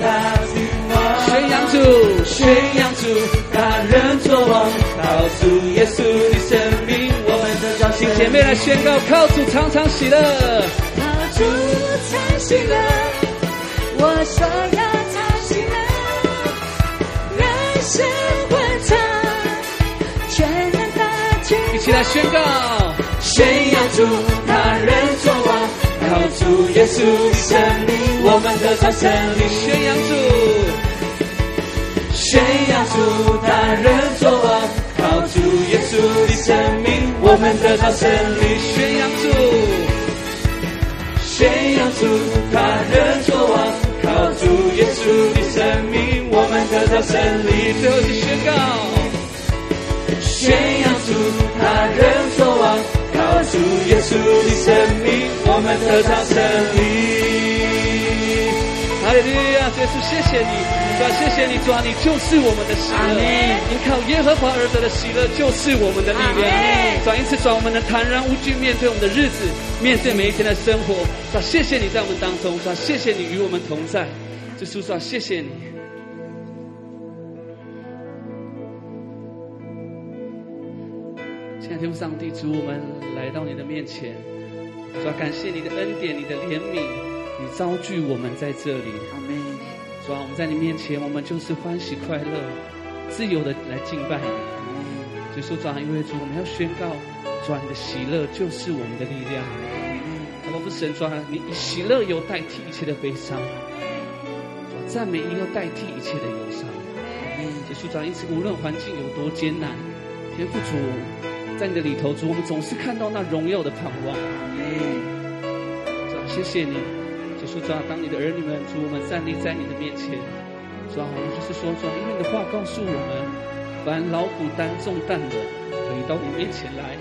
大君王，宣扬主，宣扬主，大人王，靠主耶稣的生命。请姐妹来宣告，靠主常常喜乐，靠主喜乐。我说要常喜乐，人生欢畅，全能的君，一起来宣告，宣扬主他人作王，靠主耶稣的生命，我们得着胜利，宣扬主。宣扬主他人作王，靠主耶稣的生命，我们得到胜利。宣扬主，宣扬主他人作王，的生命，我们得到胜利。最后一宣告，宣扬主他人作王，靠主耶稣的生命，我们得到胜利。哈利路亚！耶稣，谢谢你，主啊，谢谢你，主啊，你就是我们的喜乐。你靠耶和华而得的喜乐，就是我们的力量。主啊，因此，主啊，我们能坦然无惧面对我们的日子，面对每一天的生活。主啊，谢谢你在我们当中，主啊，谢谢你与我们同在。主啊，谢谢你。亲爱的天父上帝，主，我们来到你的面前，主啊，感谢你的恩典，你的怜悯。你招聚我们在这里，阿门。主啊，我们在你面前，我们就是欢喜快乐、自由的来敬拜你。所以说，主啊，因为主，我们要宣告，主啊，你的喜乐就是我们的力量。阿父神，主啊，你以喜乐油代替一切的悲伤，赞美应要代替一切的忧伤。所以说，主啊，因此无论环境有多艰难，天父主，在你的里头，主，我们总是看到那荣耀的盼望。主啊，谢谢你。主啊，当你的儿女们，主我们站立在你的面前，主啊，我们就是说，主啊，因为你的话告诉我们，凡劳苦担重担的，可以到你面前来，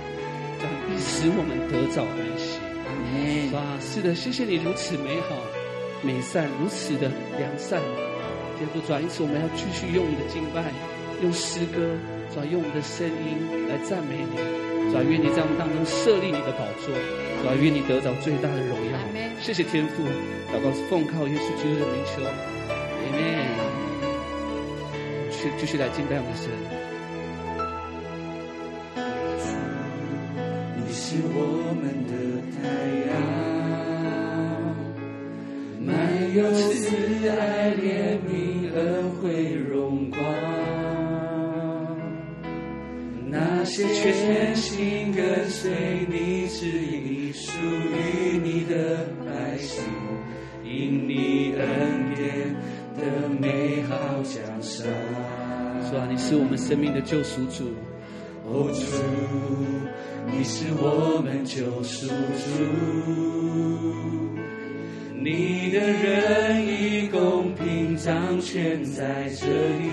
主啊，必使我们得早安息。主啊，是的，谢谢你如此美好、美善，如此的良善。天父，主啊，因此我们要继续用你的敬拜，用诗歌，主啊，用我们的声音来赞美你。主啊，愿你在我们当中设立你的宝座。主啊，愿你得到最大的荣耀。谢谢天父。祷告是奉靠耶稣基督的名求，阿门。去继续来敬拜我们的神。你是我们的太阳，满有慈爱、怜悯、恩惠、荣光。那些全心跟随你旨意、属于你的百姓。因你恩典的美好奖赏，主啊，你是我们生命的救赎主。哦，主，你是我们救赎主。你的仁义公平掌权在这里，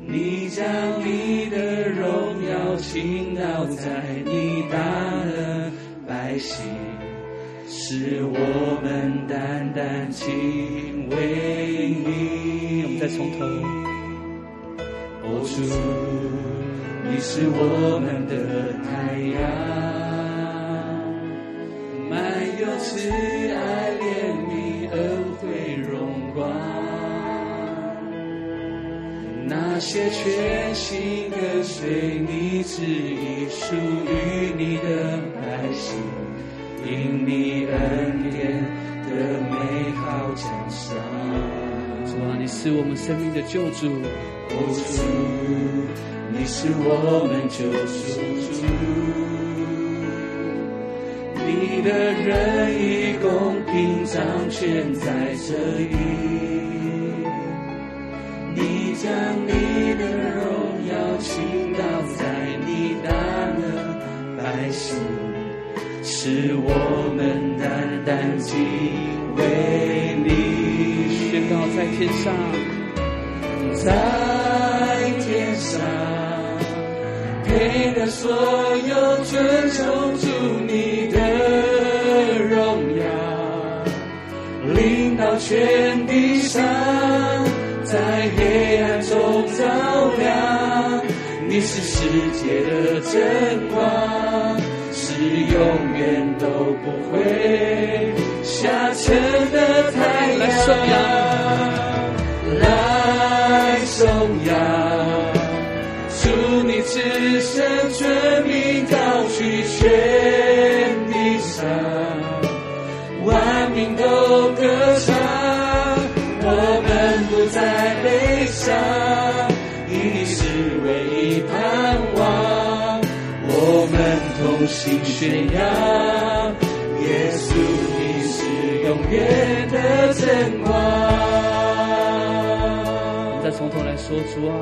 你将你的荣耀倾倒在你大的百姓。使我们单单敬畏你。我们再从头。哦，主，你是我们的太阳，满有慈爱、怜悯、恩惠、荣光。那些全心跟随你旨意、属于你的百姓。因你恩典的美好奖赏，主啊，你是我们生命的救主。主，你是我们救赎主。你的仁义公平掌权在这里，你将你的荣耀倾倒在你大能百姓。使我们单单敬畏你，宣告在天上，在天上，配得所有尊崇主你全地上，在黑暗中照亮，你是世界的真光。是永远都不会下沉的太阳，来颂扬，来颂扬，至圣尊名高举全地上，万民都歌唱，同心宣扬，耶稣你是永远的真光。再从头来说，主啊。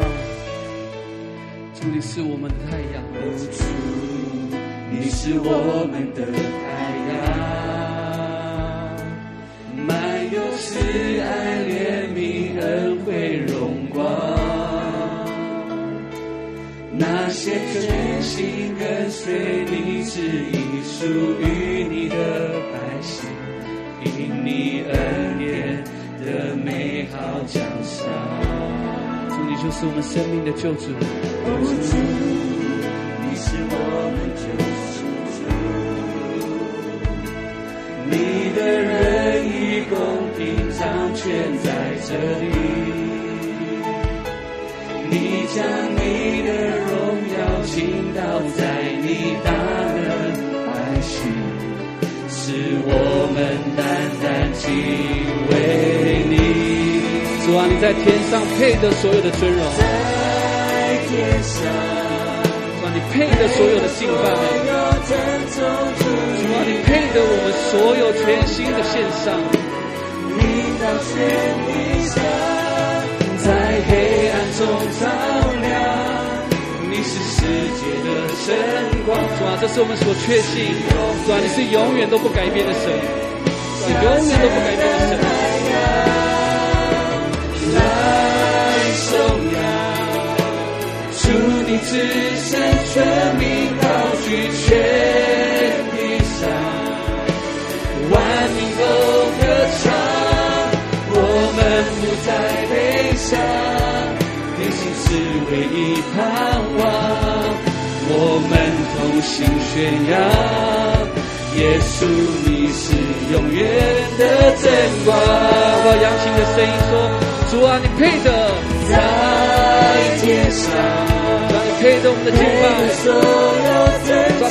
主，你是我们的太阳。主，你是我们的太阳，满有慈爱、那些真心跟随你旨意、属于你的百姓，因你恩典的美好奖赏。你就是我们生命的救主，主，你是我们救世主，你的仁义公平掌权在这里，你将你的倾倒在你大能百姓，使我们单单敬畏你。主啊，你在天上配得所有的尊荣，在天上，主啊，你配得所有的敬拜，主啊，你配得我们所有全新的献上。领导全地上，在黑暗中照亮，你是世界的神光。主啊，这是我们所确信，主啊，你是永远都不改变的神，是永远都不改变的神。来颂扬，主你至圣全名高举全地上，万民都歌唱，我们不再悲伤，是唯一盼望，我们同心宣扬。耶稣，你是永远的真光。我扬起的声音说。主啊，你配得在天上，主，你配得我们的敬拜，主啊，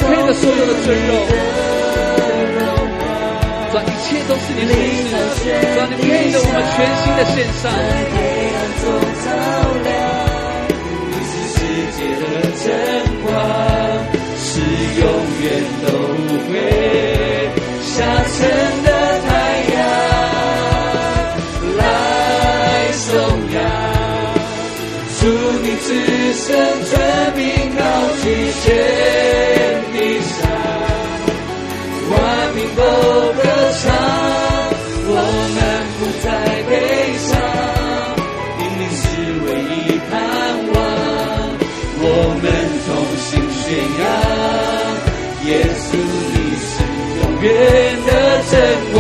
配得所有的尊荣，主，一切都是你的意思，主，你配得我们全新的献上。世界的真光是永远都不会下沉的太阳，来颂扬，祝你此生证明到极限的伤，万民都歌。心宣扬，耶稣你是永远的真光。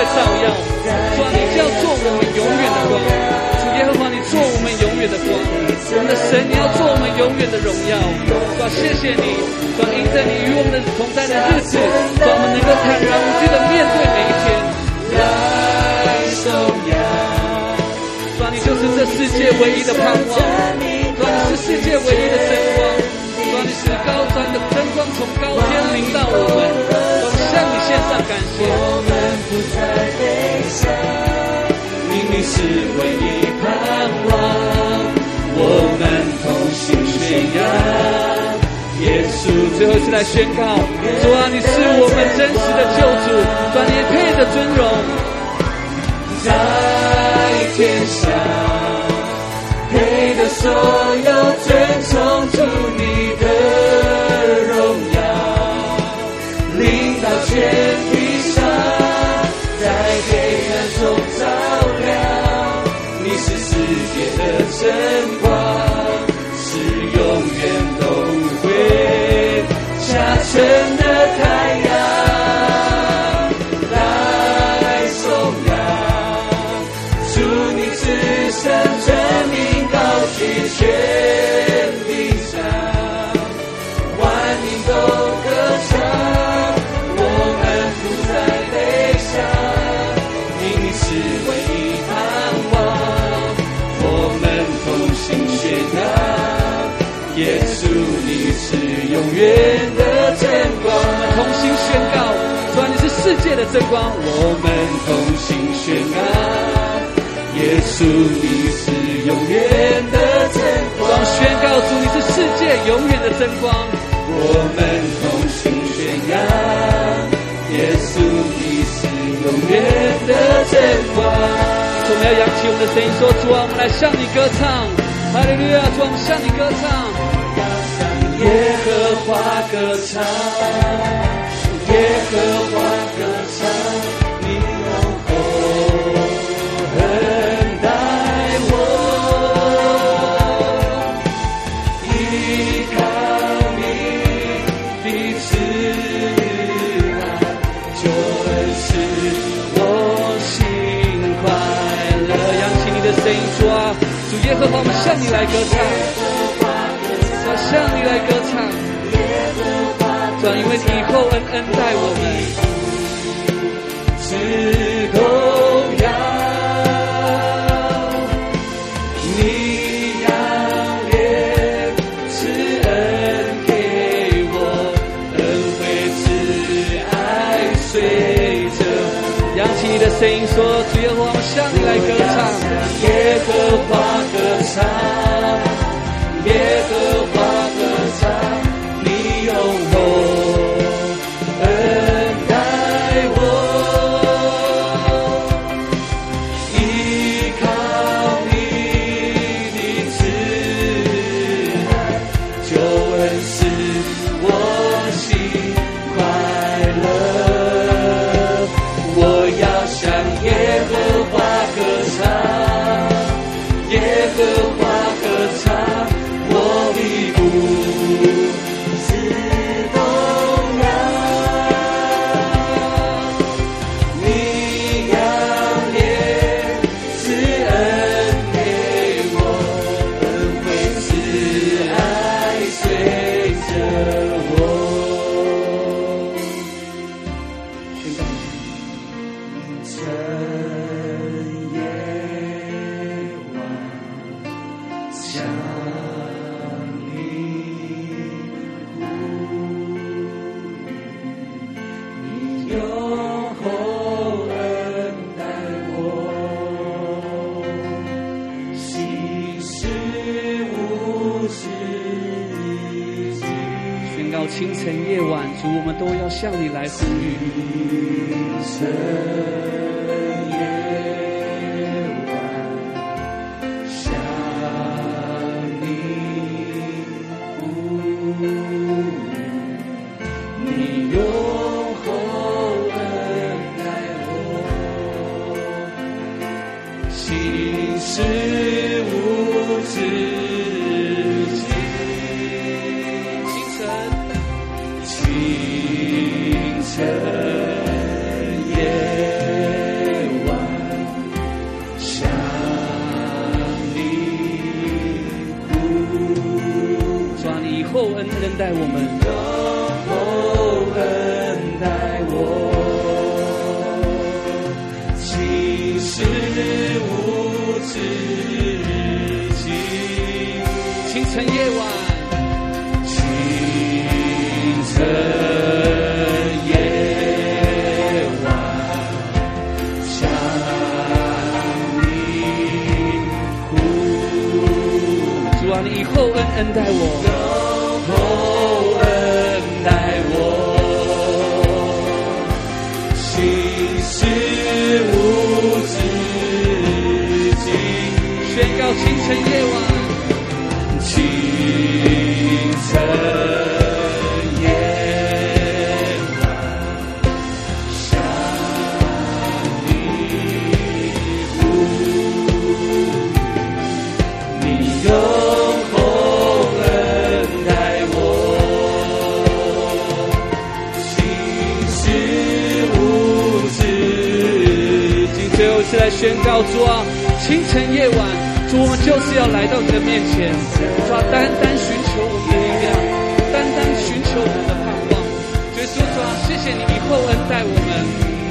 照耀，主啊，你就要做我们永远的光。主耶和华，你做我们永远的光。我们的神，你要做我们永远的荣耀。主啊，谢谢你，主啊，因着你与我们的同在的日子，主啊，我们能够坦然无惧的面对每一天。来颂扬，主啊，你就是这世界唯一的盼望。主啊，你是世界唯一的真光。主啊，你是高山的真光，从高天临到我们。主啊，向你献上感谢。不再悲伤，因你是唯最后一次来宣告：主啊，你是我们真实的救主，主你配的尊荣，在天上配的所有尊崇，主你的荣耀，领导全地上，在黑暗。中照亮，你是世界的真光，下远的真光。我们同心宣告，主啊，你是世界的真光。我们同心宣告，耶稣你是永远的真光。宣告主，你是世界永远的真光。我们同心宣告，耶稣你是永远的真光。我们要扬起我们的声音，说：“主啊，我们来向你歌唱，哈利路亚！主啊，我们向你歌唱，耶和华歌唱，耶和华歌唱，你用厚恩待我，依靠你的慈爱，就是我心快乐。扬起你的。”声音说啊，主耶和华，我们向你来歌唱，向你来歌唱，主，因为你厚恩恩待我们，直荣耀，你要脸赐恩给我，恩惠慈爱随着，扬起你的声音说，主耶和华，我们向你来歌唱。耶和华歌唱，耶你能否等待我？其实无止境。清晨、夜晚，清晨、夜晚，想你哭。希望你以后恩恩待我。主啊，清晨夜晚，主我们就是要来到你的面前，主啊，单单寻求我们的力量，单单寻求我们的盼望。所以主啊，谢谢你，以厚恩待我们。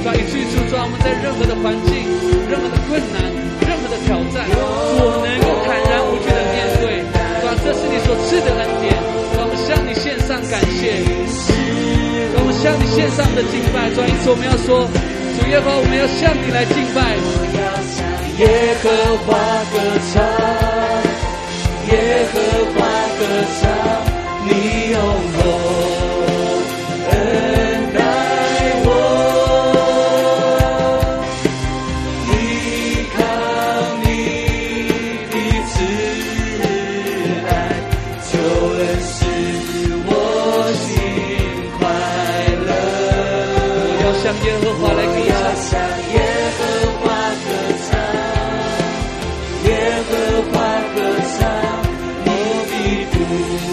所以主啊，我们在任何的环境，任何的困难，任何的挑战，主我们能够坦然无惧的面对。主啊，这是你所赐的恩典，我们向你献上感谢。主啊，我们向你献上的敬拜。所以主，我们要说，主啊，我们要向你来敬拜。耶和华歌唱，耶和华歌唱，的父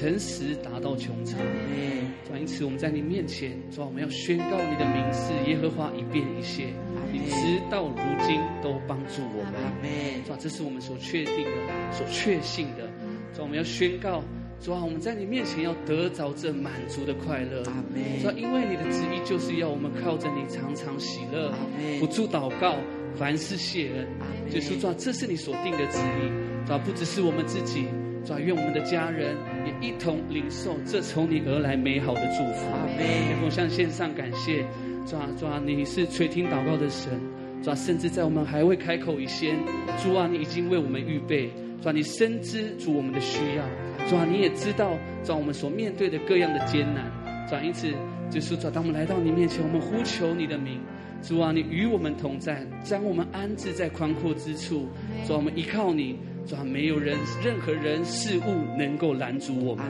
诚实达到穹苍。主啊，因此我们在你面前，主啊，我们要宣告你的名是耶和华一遍一切，你直到如今都帮助我们。主啊，这是我们所确定的、所确信的。主啊，我们要宣告，主啊，我们在你面前要得着这满足的快乐。主啊，因为你的旨意就是要我们靠着你常常喜乐，不住祷告，凡事谢恩。耶稣，主啊，这是你所定的旨意。主啊，不只是我们自己，主啊，愿我们的家人也一同领受这从你而来美好的祝福。天父向献上感谢，主啊，主啊，你是垂听祷告的神。主啊，甚至在我们还未开口以前，主啊，你已经为我们预备。主啊，你深知主我们的需要。主啊，你也知道，主啊，我们所面对的各样的艰难。主啊，因此，就是主啊，当我们来到你面前，我们呼求你的名。主啊，你与我们同在，将我们安置在宽阔之处。主啊，我们依靠你。主啊，没有人、任何人、事物能够拦阻我们。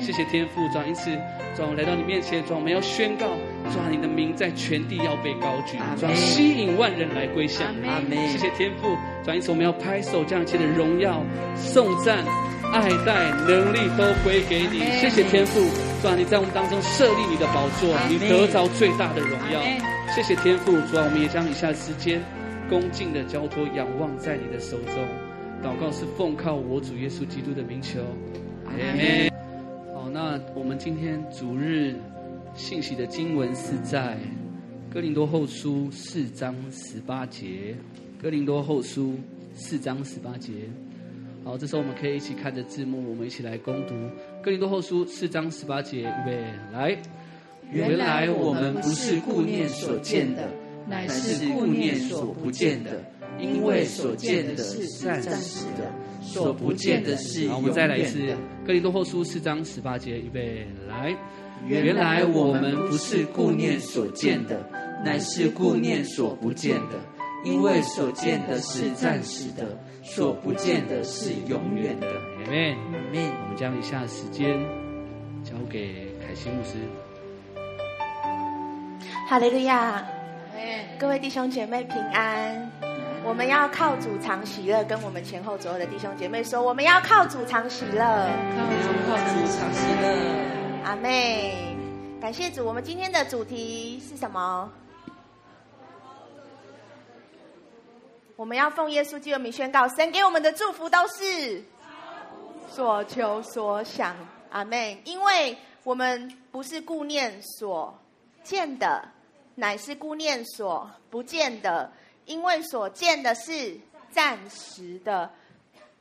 谢谢天父，主啊，因此，主啊，我来到你面前，主啊，我们要宣告，主啊，你的名在全地要被高举，主啊，吸引万人来归向你。谢谢天父，主啊，因此我们要拍手，将一切的荣耀、颂赞、爱戴、能力都归给你。谢谢天父，主啊，你在我们当中设立你的宝座，你得着最大的荣耀。谢谢天父，主啊，我们也将以下的时间恭敬的交托、仰望在你的手中。祷告是奉靠我主耶稣基督的名求，阿门。好，那我们今天主日信息的经文是在哥林多后书四章十八节。哥林多后书四章十八节。好，这时候我们可以一起看着字幕，我们一起来攻读哥林多后书四章十八节。预备，来。原来我们不是顾念所见的，乃是顾念所不见的。因为所见的是暂时的，所不见的是永远的。好，我们再来一次《哥林多后书》四章十八节，预备来。原来我们不是顾念所见的，乃是顾念所不见的。因为所见的是暂时的，所不见的是永远的。阿门。阿门。我们将以下时间交给凯西牧师。哈利路亚！各位弟兄姐妹平安。我们要靠主常喜乐，跟我们前后左右的弟兄姐妹说，我们要靠主常喜乐，靠主靠主常喜乐。阿妹，感谢主。我们今天的主题是什么？我们要奉耶稣基督名宣告，神给我们的祝福都是所求所想。阿妹，因为我们不是顾念所见的，乃是顾念所不见的。因为所见的是暂时的，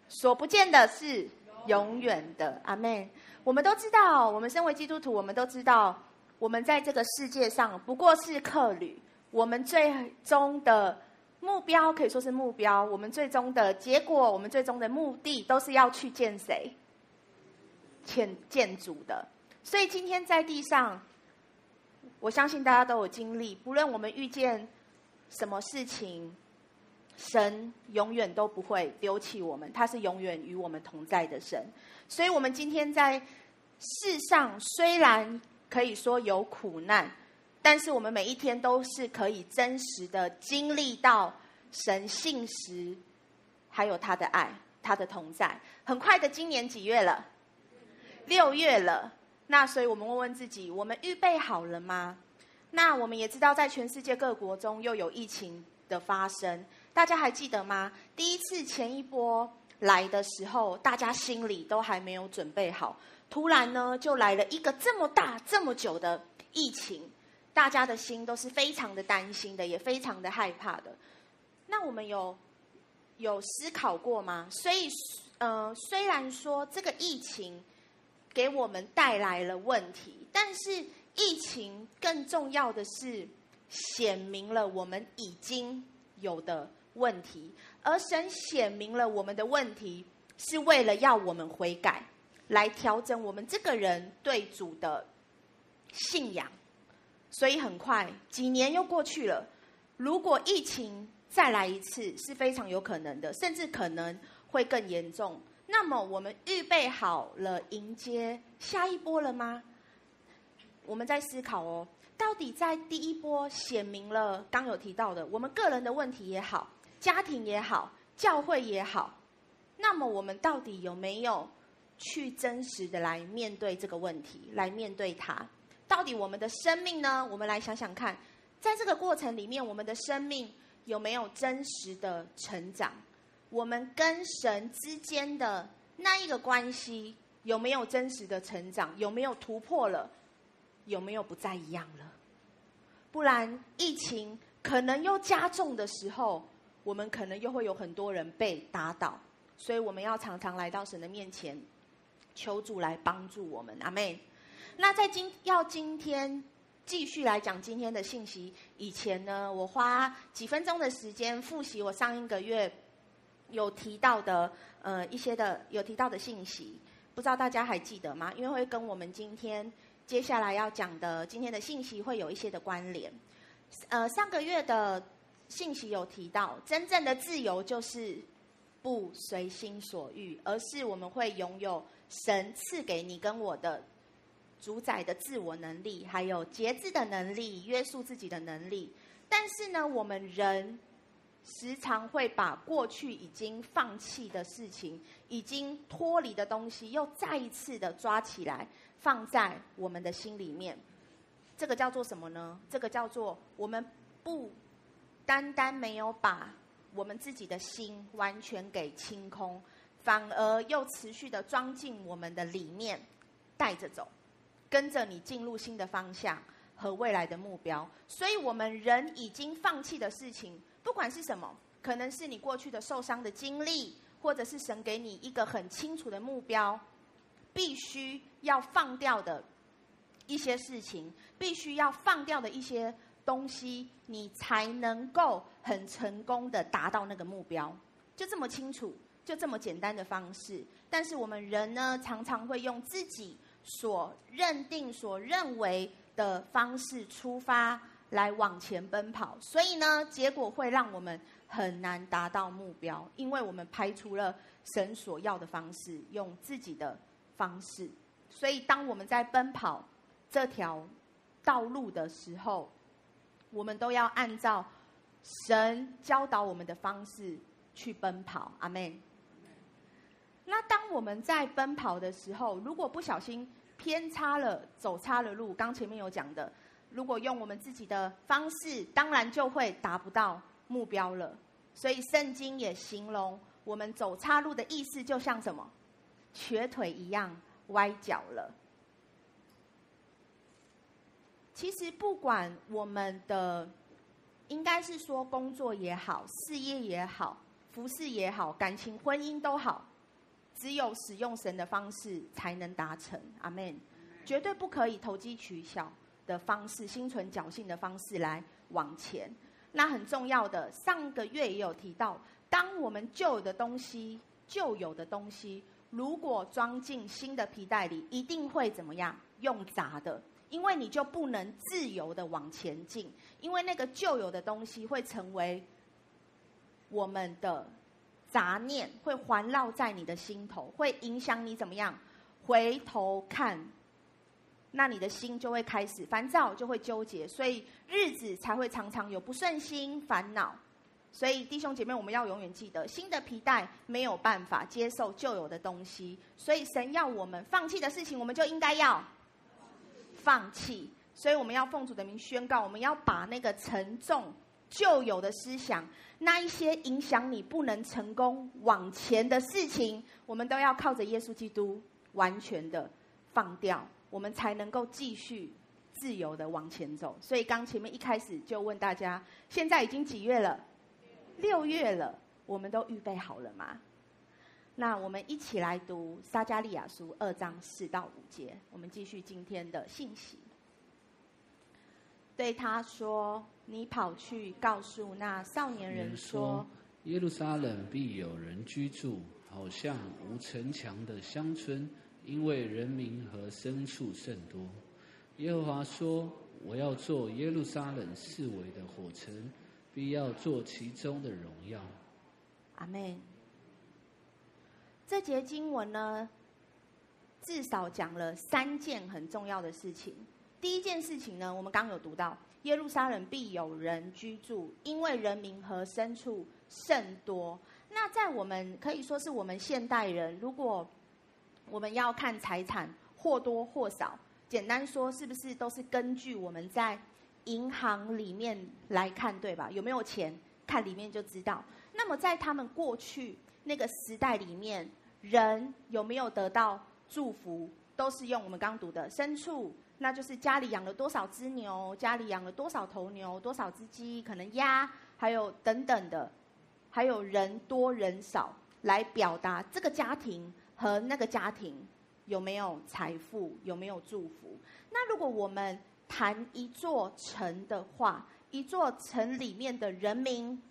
所不见的是永远的。阿门。我们都知道，我们身为基督徒，我们都知道，我们在这个世界上不过是客旅。我们最终的目标可以说是目标，我们最终的结果，我们最终的目的，都是要去见谁？见见主的。所以今天在地上，我相信大家都有经历，不论我们遇见什么事情，神永远都不会丢弃我们，他是永远与我们同在的神。所以，我们今天在世上虽然可以说有苦难，但是我们每一天都是可以真实的经历到神信实，还有他的爱，他的同在。很快的，今年几月了？六月了。那所以我们问问自己：我们预备好了吗？那我们也知道，在全世界各国中又有疫情的发生，大家还记得吗？第一次前一波。来的时候，大家心里都还没有准备好，突然呢，就来了一个这么大、这么久的疫情，大家的心都是非常的担心的，也非常的害怕的。那我们有有思考过吗？所以，呃，虽然说这个疫情给我们带来了问题，但是疫情更重要的是显明了我们已经有的问题。而神显明了我们的问题，是为了要我们悔改，来调整我们这个人对主的信仰。所以很快几年又过去了，如果疫情再来一次，是非常有可能的，甚至可能会更严重。那么我们预备好了迎接下一波了吗？我们在思考哦，到底在第一波显明了刚有提到的我们个人的问题也好。家庭也好，教会也好，那么我们到底有没有去真实的来面对这个问题，来面对它？到底我们的生命呢？我们来想想看，在这个过程里面，我们的生命有没有真实的成长？我们跟神之间的那一个关系有没有真实的成长？有没有突破了？有没有不再一样了？不然疫情可能又加重的时候。我们可能又会有很多人被打倒，所以我们要常常来到神的面前，求主来帮助我们。阿妹。那在今要今天继续来讲今天的信息以前呢，我花几分钟的时间复习我上一个月有提到的呃一些的有提到的信息，不知道大家还记得吗？因为会跟我们今天接下来要讲的今天的信息会有一些的关联。呃，上个月的。信息有提到，真正的自由就是不随心所欲，而是我们会拥有神赐给你跟我的主宰的自我能力，还有节制的能力、约束自己的能力。但是呢，我们人时常会把过去已经放弃的事情、已经脱离的东西，又再一次的抓起来，放在我们的心里面。这个叫做什么呢？这个叫做我们不。单单没有把我们自己的心完全给清空，反而又持续的装进我们的里面，带着走，跟着你进入新的方向和未来的目标。所以，我们人已经放弃的事情，不管是什么，可能是你过去的受伤的经历，或者是神给你一个很清楚的目标，必须要放掉的一些事情，必须要放掉的一些。东西，你才能够很成功的达到那个目标，就这么清楚，就这么简单的方式。但是我们人呢，常常会用自己所认定、所认为的方式出发来往前奔跑，所以呢，结果会让我们很难达到目标，因为我们排除了神所要的方式，用自己的方式。所以，当我们在奔跑这条道路的时候，我们都要按照神教导我们的方式去奔跑，阿们。那当我们在奔跑的时候，如果不小心偏差了、走差了路，刚前面有讲的，如果用我们自己的方式，当然就会达不到目标了。所以圣经也形容我们走差路的意思，就像什么？瘸腿一样歪脚了。其实不管我们的，应该是说工作也好，事业也好，服饰也好，感情婚姻都好，只有使用神的方式才能达成。阿门。绝对不可以投机取巧的方式、心存侥幸的方式来往前。那很重要的，上个月也有提到，当我们旧有的东西、旧有的东西，如果装进新的皮袋里，一定会怎么样？用砸的，因为你就不能自由的往前进，因为那个旧有的东西会成为我们的杂念，会环绕在你的心头，会影响你怎么样？回头看。那你的心就会开始烦躁，就会纠结，所以日子才会常常有不顺心、烦恼。所以弟兄姐妹，我们要永远记得，新的皮带没有办法接受旧有的东西，所以神要我们放弃的事情，我们就应该要放弃。所以我们要奉主的名宣告，我们要把那个沉重旧有的思想，那一些影响你不能成功往前的事情，我们都要靠着耶稣基督完全的放掉。我们才能够继续自由的往前走。所以刚前面一开始就问大家，现在已经几月了？六月了，我们都预备好了吗？那我们一起来读撒加利亚书二章四到五节。我们继续今天的信息。对他说：“你跑去告诉那少年人说，耶路撒冷必有人居住，好像无城墙的乡村。”因为人民和牲畜甚多，耶和华说：“我要做耶路撒冷四围的火城，必要做其中的荣耀。”阿门。这节经文呢，至少讲了三件很重要的事情。第一件事情呢，我们刚刚有读到，耶路撒冷必有人居住，因为人民和牲畜甚多。那在我们可以说是我们现代人，如果我们要看财产或多或少，简单说，是不是都是根据我们在银行里面来看，对吧？有没有钱，看里面就知道。那么在他们过去那个时代里面，人有没有得到祝福，都是用我们刚读的牲畜，那就是家里养了多少只牛，家里养了多少头牛，多少只鸡，可能鸭，还有等等的，还有人多人少来表达这个家庭。和那个家庭有没有财富，有没有祝福？那如果我们谈一座城的话，一座城里面的人民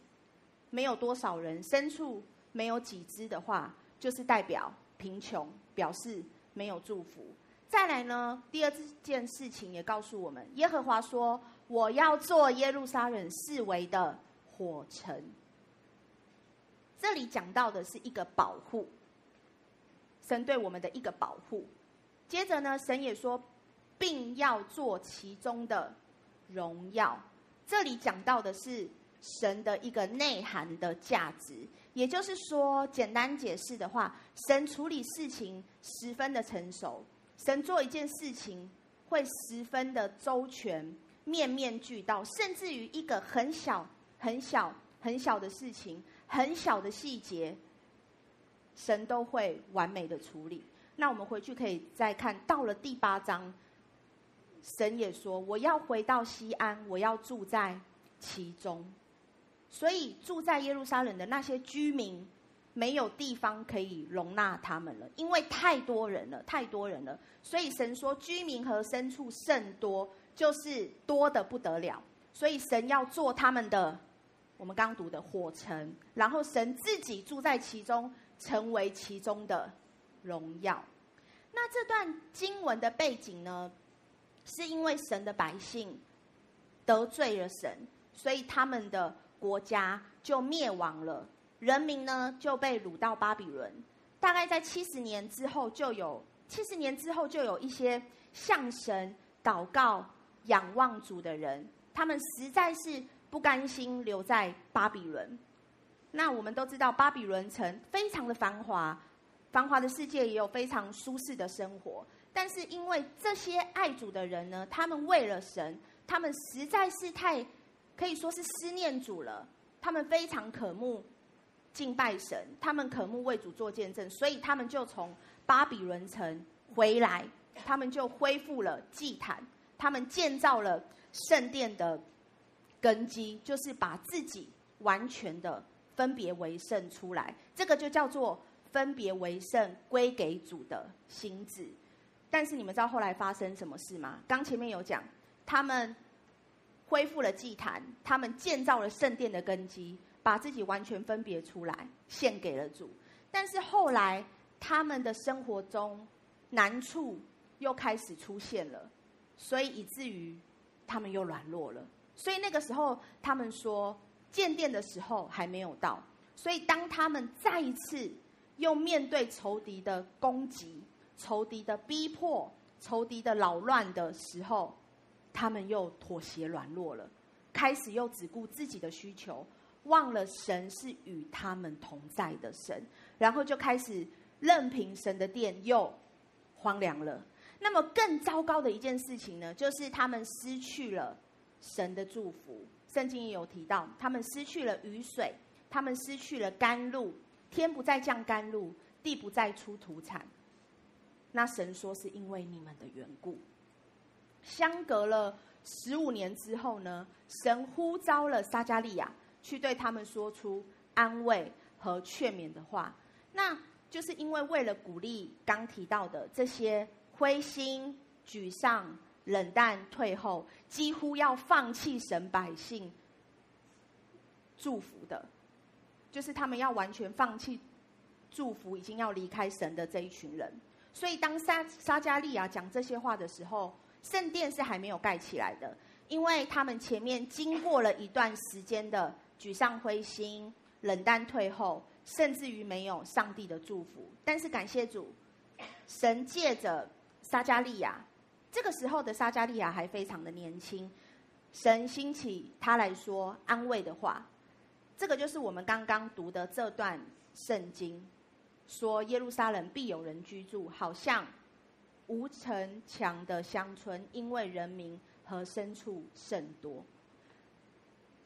没有多少人，牲畜没有几只的话，就是代表贫穷，表示没有祝福。再来呢，第二件事情也告诉我们，耶和华说：“我要做耶路撒冷视为的火城。”这里讲到的是一个保护。神对我们的一个保护，接着呢，神也说，并要做其中的荣耀。这里讲到的是神的一个内涵的价值，也就是说，简单解释的话，神处理事情十分的成熟，神做一件事情会十分的周全，面面俱到，甚至于一个很小、很小、很小的事情，很小的细节。神都会完美的处理。那我们回去可以再看到了第八章，神也说：“我要回到西安，我要住在其中。”所以住在耶路撒冷的那些居民，没有地方可以容纳他们了，因为太多人了，太多人了。所以神说：“居民和牲畜甚多，就是多得不得了。”所以神要做他们的，我们刚读的火城，然后神自己住在其中。成为其中的荣耀。那这段经文的背景呢，是因为神的百姓得罪了神，所以他们的国家就灭亡了，人民呢就被掳到巴比伦。大概在七十年之后，就有七十年之后就有一些向神祷告、仰望主的人，他们实在是不甘心留在巴比伦。那我们都知道，巴比伦城非常的繁华，繁华的世界也有非常舒适的生活。但是因为这些爱主的人呢，他们为了神，他们实在是太可以说是思念主了。他们非常渴慕敬拜神，他们渴慕为主做见证，所以他们就从巴比伦城回来，他们就恢复了祭坛，他们建造了圣殿的根基，就是把自己完全的。分别为圣出来，这个就叫做分别为圣归给主的心志。但是你们知道后来发生什么事吗？刚前面有讲，他们恢复了祭坛，他们建造了圣殿的根基，把自己完全分别出来，献给了主。但是后来他们的生活中难处又开始出现了，所以以至于他们又软弱了。所以那个时候他们说，建殿的时候还没有到。所以当他们再一次又面对仇敌的攻击，仇敌的逼迫，仇敌的扰乱的时候，他们又妥协软弱了，开始又只顾自己的需求，忘了神是与他们同在的神，然后就开始任凭神的殿又荒凉了。那么更糟糕的一件事情呢，就是他们失去了神的祝福。圣经也有提到，他们失去了雨水，他们失去了甘露，天不再降甘露，地不再出土产。那神说是因为你们的缘故。相隔了十五年之后呢，神呼召了撒迦利亚去对他们说出安慰和劝勉的话。那就是因为为了鼓励刚提到的这些灰心、沮丧、冷淡、退后，几乎要放弃神百姓祝福的，就是他们要完全放弃祝福，已经要离开神的这一群人。所以，当撒撒迦利亚讲这些话的时候，圣殿是还没有盖起来的，因为他们前面经过了一段时间的沮丧、灰心、冷淡、退后，甚至于没有上帝的祝福。但是感谢主，神借着撒迦利亚，这个时候的撒迦利亚还非常的年轻，神兴起他来说安慰的话。这个就是我们刚刚读的这段圣经。说耶路撒冷必有人居住，好像无城墙的乡村，因为人民和牲畜甚多。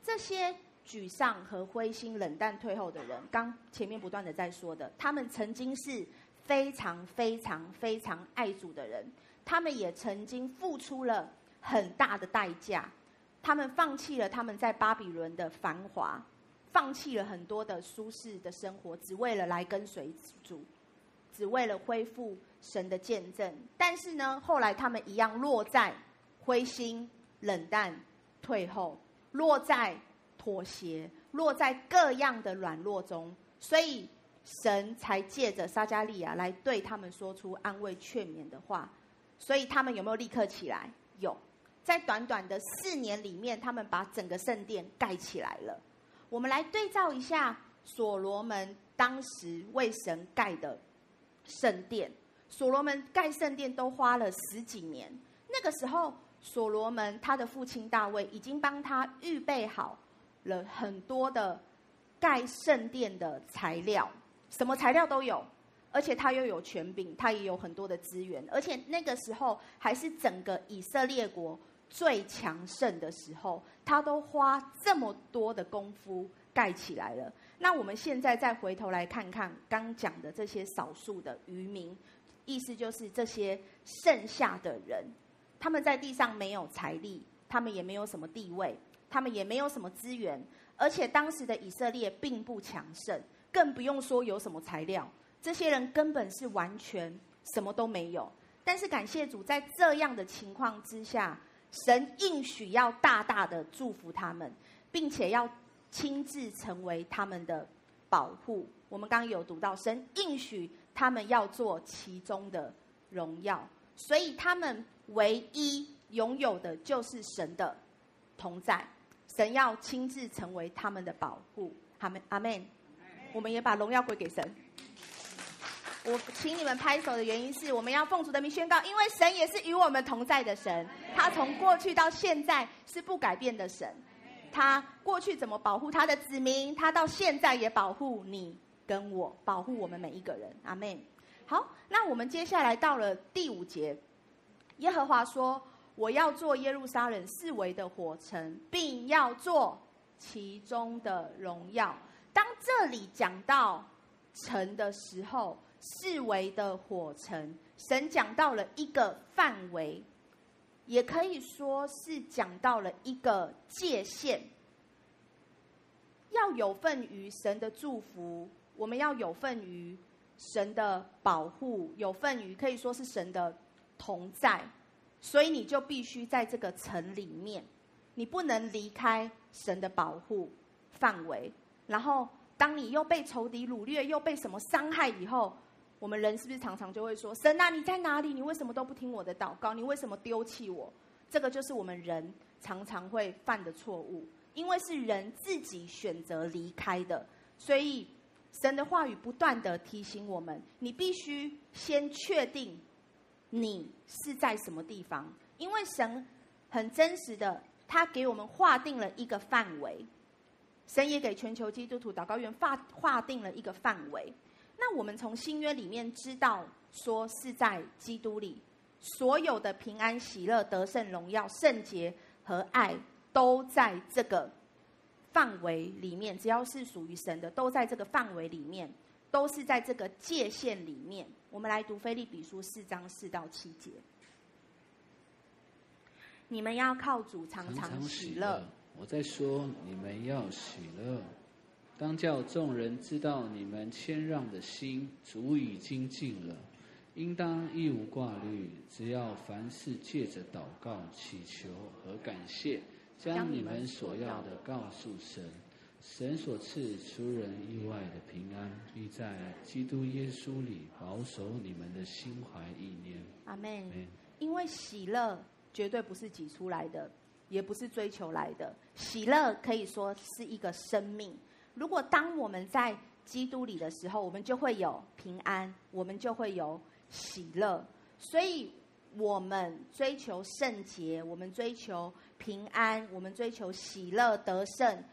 这些沮丧和灰心、冷淡、退后的人，刚前面不断的在说的，他们曾经是非常非常非常爱主的人，他们也曾经付出了很大的代价，他们放弃了他们在巴比伦的繁华。放弃了很多的舒适的生活，只为了来跟随主，只为了恢复神的见证。但是呢，后来他们一样落在灰心、冷淡、退后，落在妥协，落在各样的软弱中。所以神才借着撒迦利亚来对他们说出安慰劝勉的话。所以他们有没有立刻起来？有，在短短的四年里面，他们把整个圣殿盖起来了。我们来对照一下所罗门当时为神盖的圣殿。所罗门盖圣殿都花了十几年。那个时候，所罗门他的父亲大卫已经帮他预备好了很多的盖圣殿的材料，什么材料都有，而且他又有权柄，他也有很多的资源，而且那个时候还是整个以色列国。最强盛的时候，他都花这么多的功夫盖起来了。那我们现在再回头来看看刚讲的这些少数的渔民，意思就是这些剩下的人，他们在地上没有财力，他们也没有什么地位，他们也没有什么资源，而且当时的以色列并不强盛，更不用说有什么材料。这些人根本是完全什么都没有。但是感谢主，在这样的情况之下。神应许要大大的祝福他们，并且要亲自成为他们的保护。我们刚刚有读到，神应许他们要做其中的荣耀，所以他们唯一拥有的就是神的同在。神要亲自成为他们的保护。阿门，阿门。我们也把荣耀归给神。我请你们拍手的原因是我们要奉主的名宣告，因为神也是与我们同在的神，他从过去到现在是不改变的神，他过去怎么保护他的子民，他到现在也保护你跟我，保护我们每一个人。阿门。好，那我们接下来到了第五节，耶和华说：“我要做耶路撒冷四围的火城，并要做其中的荣耀。”当这里讲到城的时候。四围的火城，神讲到了一个范围，也可以说是讲到了一个界限。要有份于神的祝福，我们要有份于神的保护，有份于可以说是神的同在，所以你就必须在这个城里面，你不能离开神的保护范围。然后，当你又被仇敌掳掠，又被什么伤害以后，我们人是不是常常就会说：“神啊，你在哪里？你为什么都不听我的祷告？你为什么丢弃我？”这个就是我们人常常会犯的错误，因为是人自己选择离开的，所以神的话语不断地提醒我们：你必须先确定你是在什么地方，因为神很真实的，他给我们划定了一个范围，神也给全球基督徒祷告员划划定了一个范围。那我们从新约里面知道，说是在基督里，所有的平安、喜乐、得胜、荣耀、圣洁和爱，都在这个范围里面。只要是属于神的，都在这个范围里面，都是在这个界限里面。我们来读腓立比书四章四到七节：你们要靠主常常喜乐。我在说，你们要喜乐。当叫众人知道你们谦让的心，足以精进了。应当一无挂虑，只要凡事借着祷告、祈求和感谢，将你们所要的告诉神。神所赐出人意外的平安，必在基督耶稣里保守你们的心怀意念。阿门。因为喜乐绝对不是挤出来的，也不是追求来的。喜乐可以说是一个生命。如果当我们在基督里的时候，我们就会有平安，我们就会有喜乐。所以，我们追求圣洁，我们追求平安，我们追求喜乐、得胜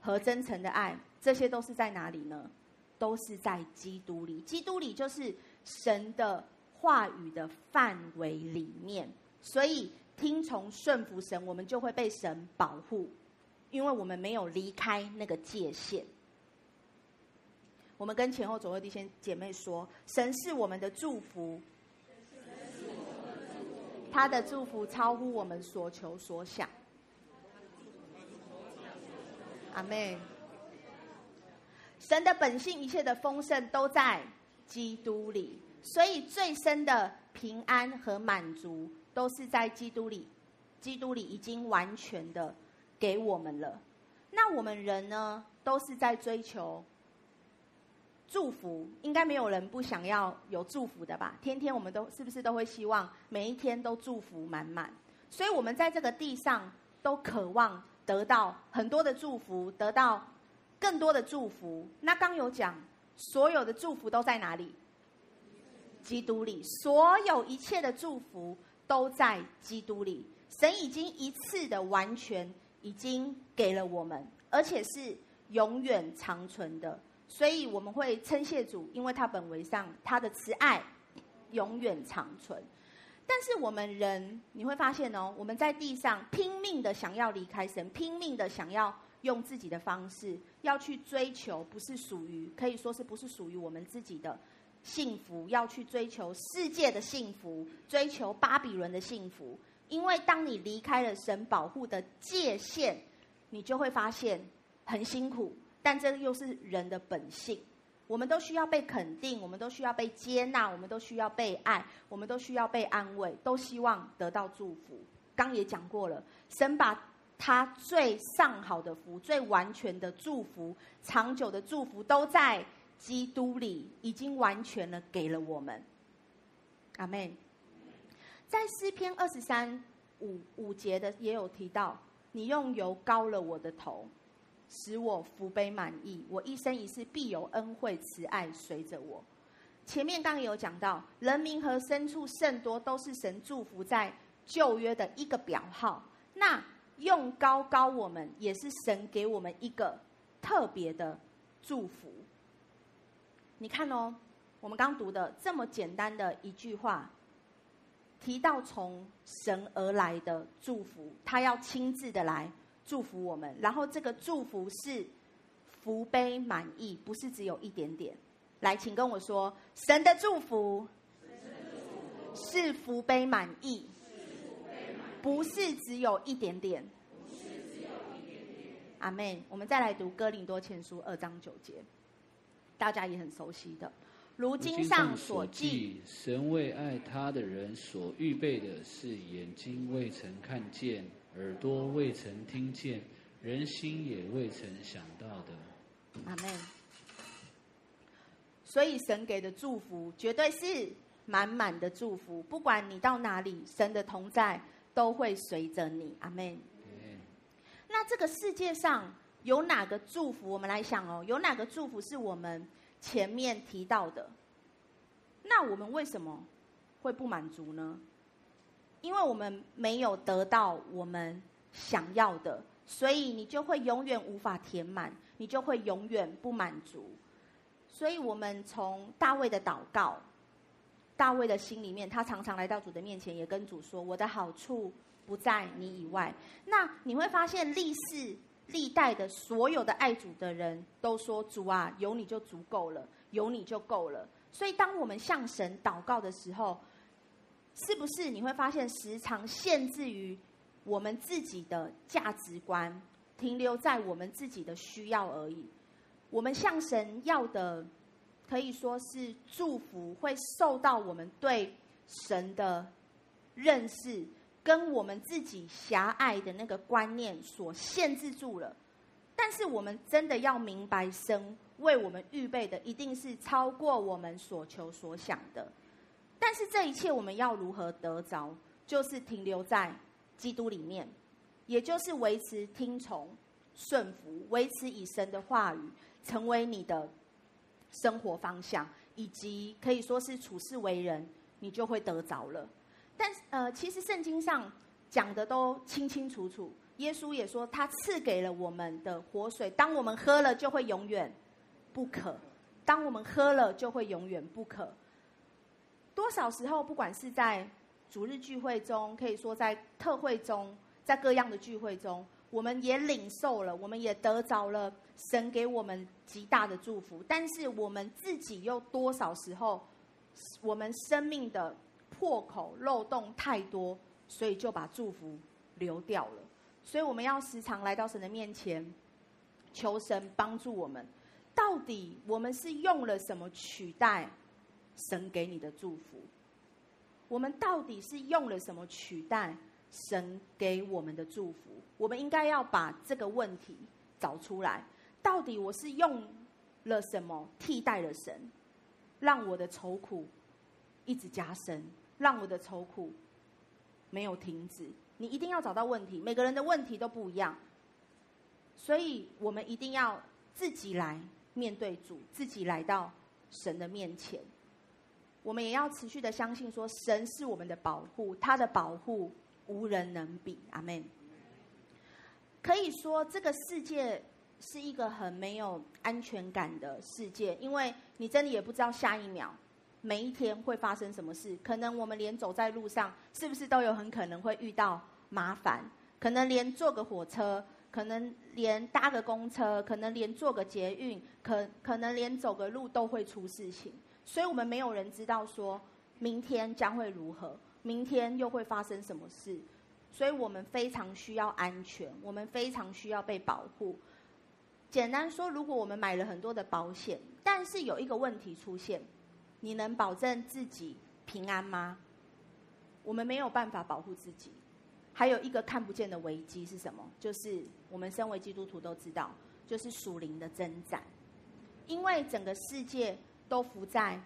和真诚的爱，这些都是在哪里呢？都是在基督里。基督里就是神的话语的范围里面。所以，听从顺服神，我们就会被神保护。因为我们没有离开那个界限，我们跟前后左右弟兄姐妹说：“神是我们的祝福，他的祝福超乎我们所求所想。”阿门。神的本性一切的丰盛都在基督里，所以最深的平安和满足都是在基督里。基督里已经完全的。给我们了，那我们人呢，都是在追求祝福，应该没有人不想要有祝福的吧？天天我们都是不是都会希望每一天都祝福满满？所以，我们在这个地上都渴望得到很多的祝福，得到更多的祝福。那刚有讲，所有的祝福都在哪里？基督里，所有一切的祝福都在基督里。神已经一次的完全。已经给了我们，而且是永远长存的，所以我们会称谢主，因为他本为上，他的慈爱永远长存。但是我们人，你会发现哦，我们在地上拼命的想要离开神，拼命的想要用自己的方式要去追求，不是属于，可以说是不是属于我们自己的幸福，要去追求世界的幸福，追求巴比伦的幸福。因为当你离开了神保护的界限，你就会发现很辛苦。但这又是人的本性，我们都需要被肯定，我们都需要被接纳，我们都需要被爱，我们都需要被安慰，都希望得到祝福。刚也讲过了，神把他最上好的福、最完全的祝福、长久的祝福，都在基督里已经完全了给了我们。阿门。在诗篇二十三五五节的也有提到，你用油膏了我的头，使我福杯满溢，我一生一世必有恩惠慈爱随着我。前面刚刚有讲到，人民和牲畜甚多，都是神祝福在旧约的一个表号。那用膏膏我们，也是神给我们一个特别的祝福。你看哦，我们刚读的这么简单的一句话。提到从神而来的祝福，他要亲自的来祝福我们，然后这个祝福是福杯满溢，不是只有一点点。来，请跟我说，神的祝福是福杯满溢，不是只有一点点。阿门。我们再来读哥林多前书二章九节，大家也很熟悉的。如经上所记，神为爱他的人所预备的是眼睛未曾看见，耳朵未曾听见，人心也未曾想到的。阿门。所以神给的祝福绝对是满满的祝福，不管你到哪里，神的同在都会随着你。阿门。那这个世界上有哪个祝福？我们来想哦，有哪个祝福是我们前面提到的？那我们为什么会不满足呢？因为我们没有得到我们想要的，所以你就会永远无法填满，你就会永远不满足。所以我们从大卫的祷告，大卫的心里面，他常常来到主的面前，也跟主说：“我的好处。”不在你以外，那你会发现历史历代的所有的爱主的人都说：“主啊，有你就足够了，有你就够了。”所以，当我们向神祷告的时候，是不是你会发现时常限制于我们自己的价值观，停留在我们自己的需要而已？我们向神要的可以说是祝福，会受到我们对神的认识。跟我们自己狭隘的那个观念所限制住了，但是我们真的要明白，神为我们预备的一定是超过我们所求所想的。但是这一切我们要如何得着？就是停留在基督里面，也就是维持听从、顺服，维持以神的话语成为你的生活方向，以及可以说是处事为人，你就会得着了。但呃，其实圣经上讲的都清清楚楚。耶稣也说，他赐给了我们的活水，当我们喝了，就会永远不渴；当我们喝了，就会永远不渴。多少时候，不管是在主日聚会中，可以说在特会中，在各样的聚会中，我们也领受了，我们也得着了神给我们极大的祝福。但是我们自己又多少时候，我们生命的破口漏洞太多，所以就把祝福流掉了。所以我们要时常来到神的面前，求神帮助我们。到底我们是用了什么取代神给你的祝福？我们到底是用了什么取代神给我们的祝福？我们应该要把这个问题找出来。到底我是用了什么替代了神，让我的愁苦一直加深？让我的愁苦没有停止。你一定要找到问题，每个人的问题都不一样，所以我们一定要自己来面对主，自己来到神的面前。我们也要持续的相信，说神是我们的保护，他的保护无人能比。阿门。可以说，这个世界是一个很没有安全感的世界，因为你真的也不知道下一秒。每一天会发生什么事？可能我们连走在路上，是不是都有很可能会遇到麻烦？可能连坐个火车，可能连搭个公车，可能连坐个捷运，可可能连走个路都会出事情。所以我们没有人知道说明天将会如何，明天又会发生什么事。所以我们非常需要安全，我们非常需要被保护。简单说，如果我们买了很多的保险，但是有一个问题出现。你能保证自己平安吗？我们没有办法保护自己。还有一个看不见的危机是什么？就是我们身为基督徒都知道，就是属灵的征战。因为整个世界都伏在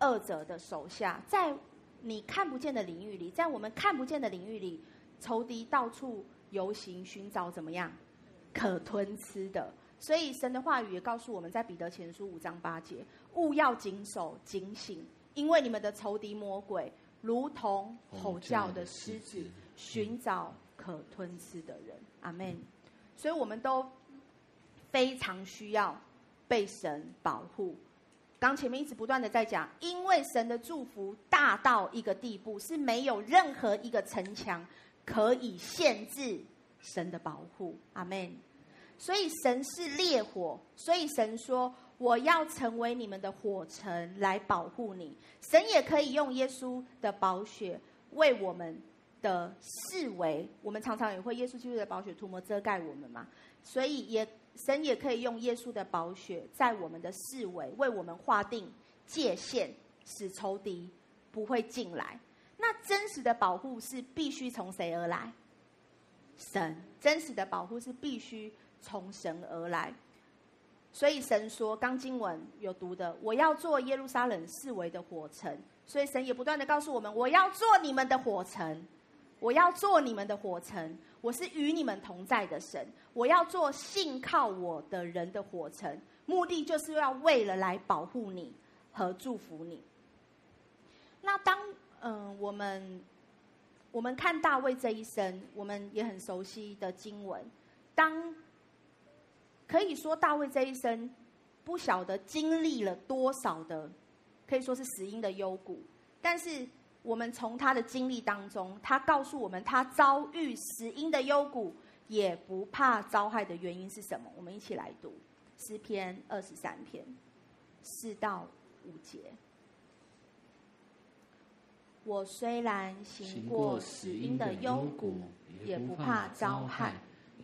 恶者的手下，在你看不见的领域里，在我们看不见的领域里，仇敌到处游行，寻找怎么样可吞吃的。所以神的话语也告诉我们在彼得前书五章八节，务要谨守警醒，因为你们的仇敌魔鬼如同吼叫的狮子，寻找可吞吃的人。阿门。所以我们都非常需要被神保护。刚前面一直不断的在讲，因为神的祝福大到一个地步，是没有任何一个城墙可以限制神的保护。阿门。所以神是烈火，所以神说，我要成为你们的火城来保护你。神也可以用耶稣的宝血为我们的四围，我们常常也会耶稣基督的宝血涂抹遮盖我们嘛。所以也神也可以用耶稣的宝血在我们的四围为我们划定界限，使仇敌不会进来。那真实的保护是必须从谁而来？神。真实的保护是必须从神而来。所以神说，刚经文有读的，我要做耶路撒冷四围的火城。所以神也不断的告诉我们，我要做你们的火城，我要做你们的火城。我是与你们同在的神，我要做信靠我的人的火城，目的就是要为了来保护你和祝福你。那当嗯、我们我们看大卫这一生，我们也很熟悉的经文，当。可以说，大卫这一生不晓得经历了多少的，可以说是死因的幽谷。但是，我们从他的经历当中，他告诉我们，他遭遇死因的幽谷，也不怕遭害的原因是什么？我们一起来读诗篇二十三篇四到五节。我虽然行过死因的幽谷，也不怕遭害，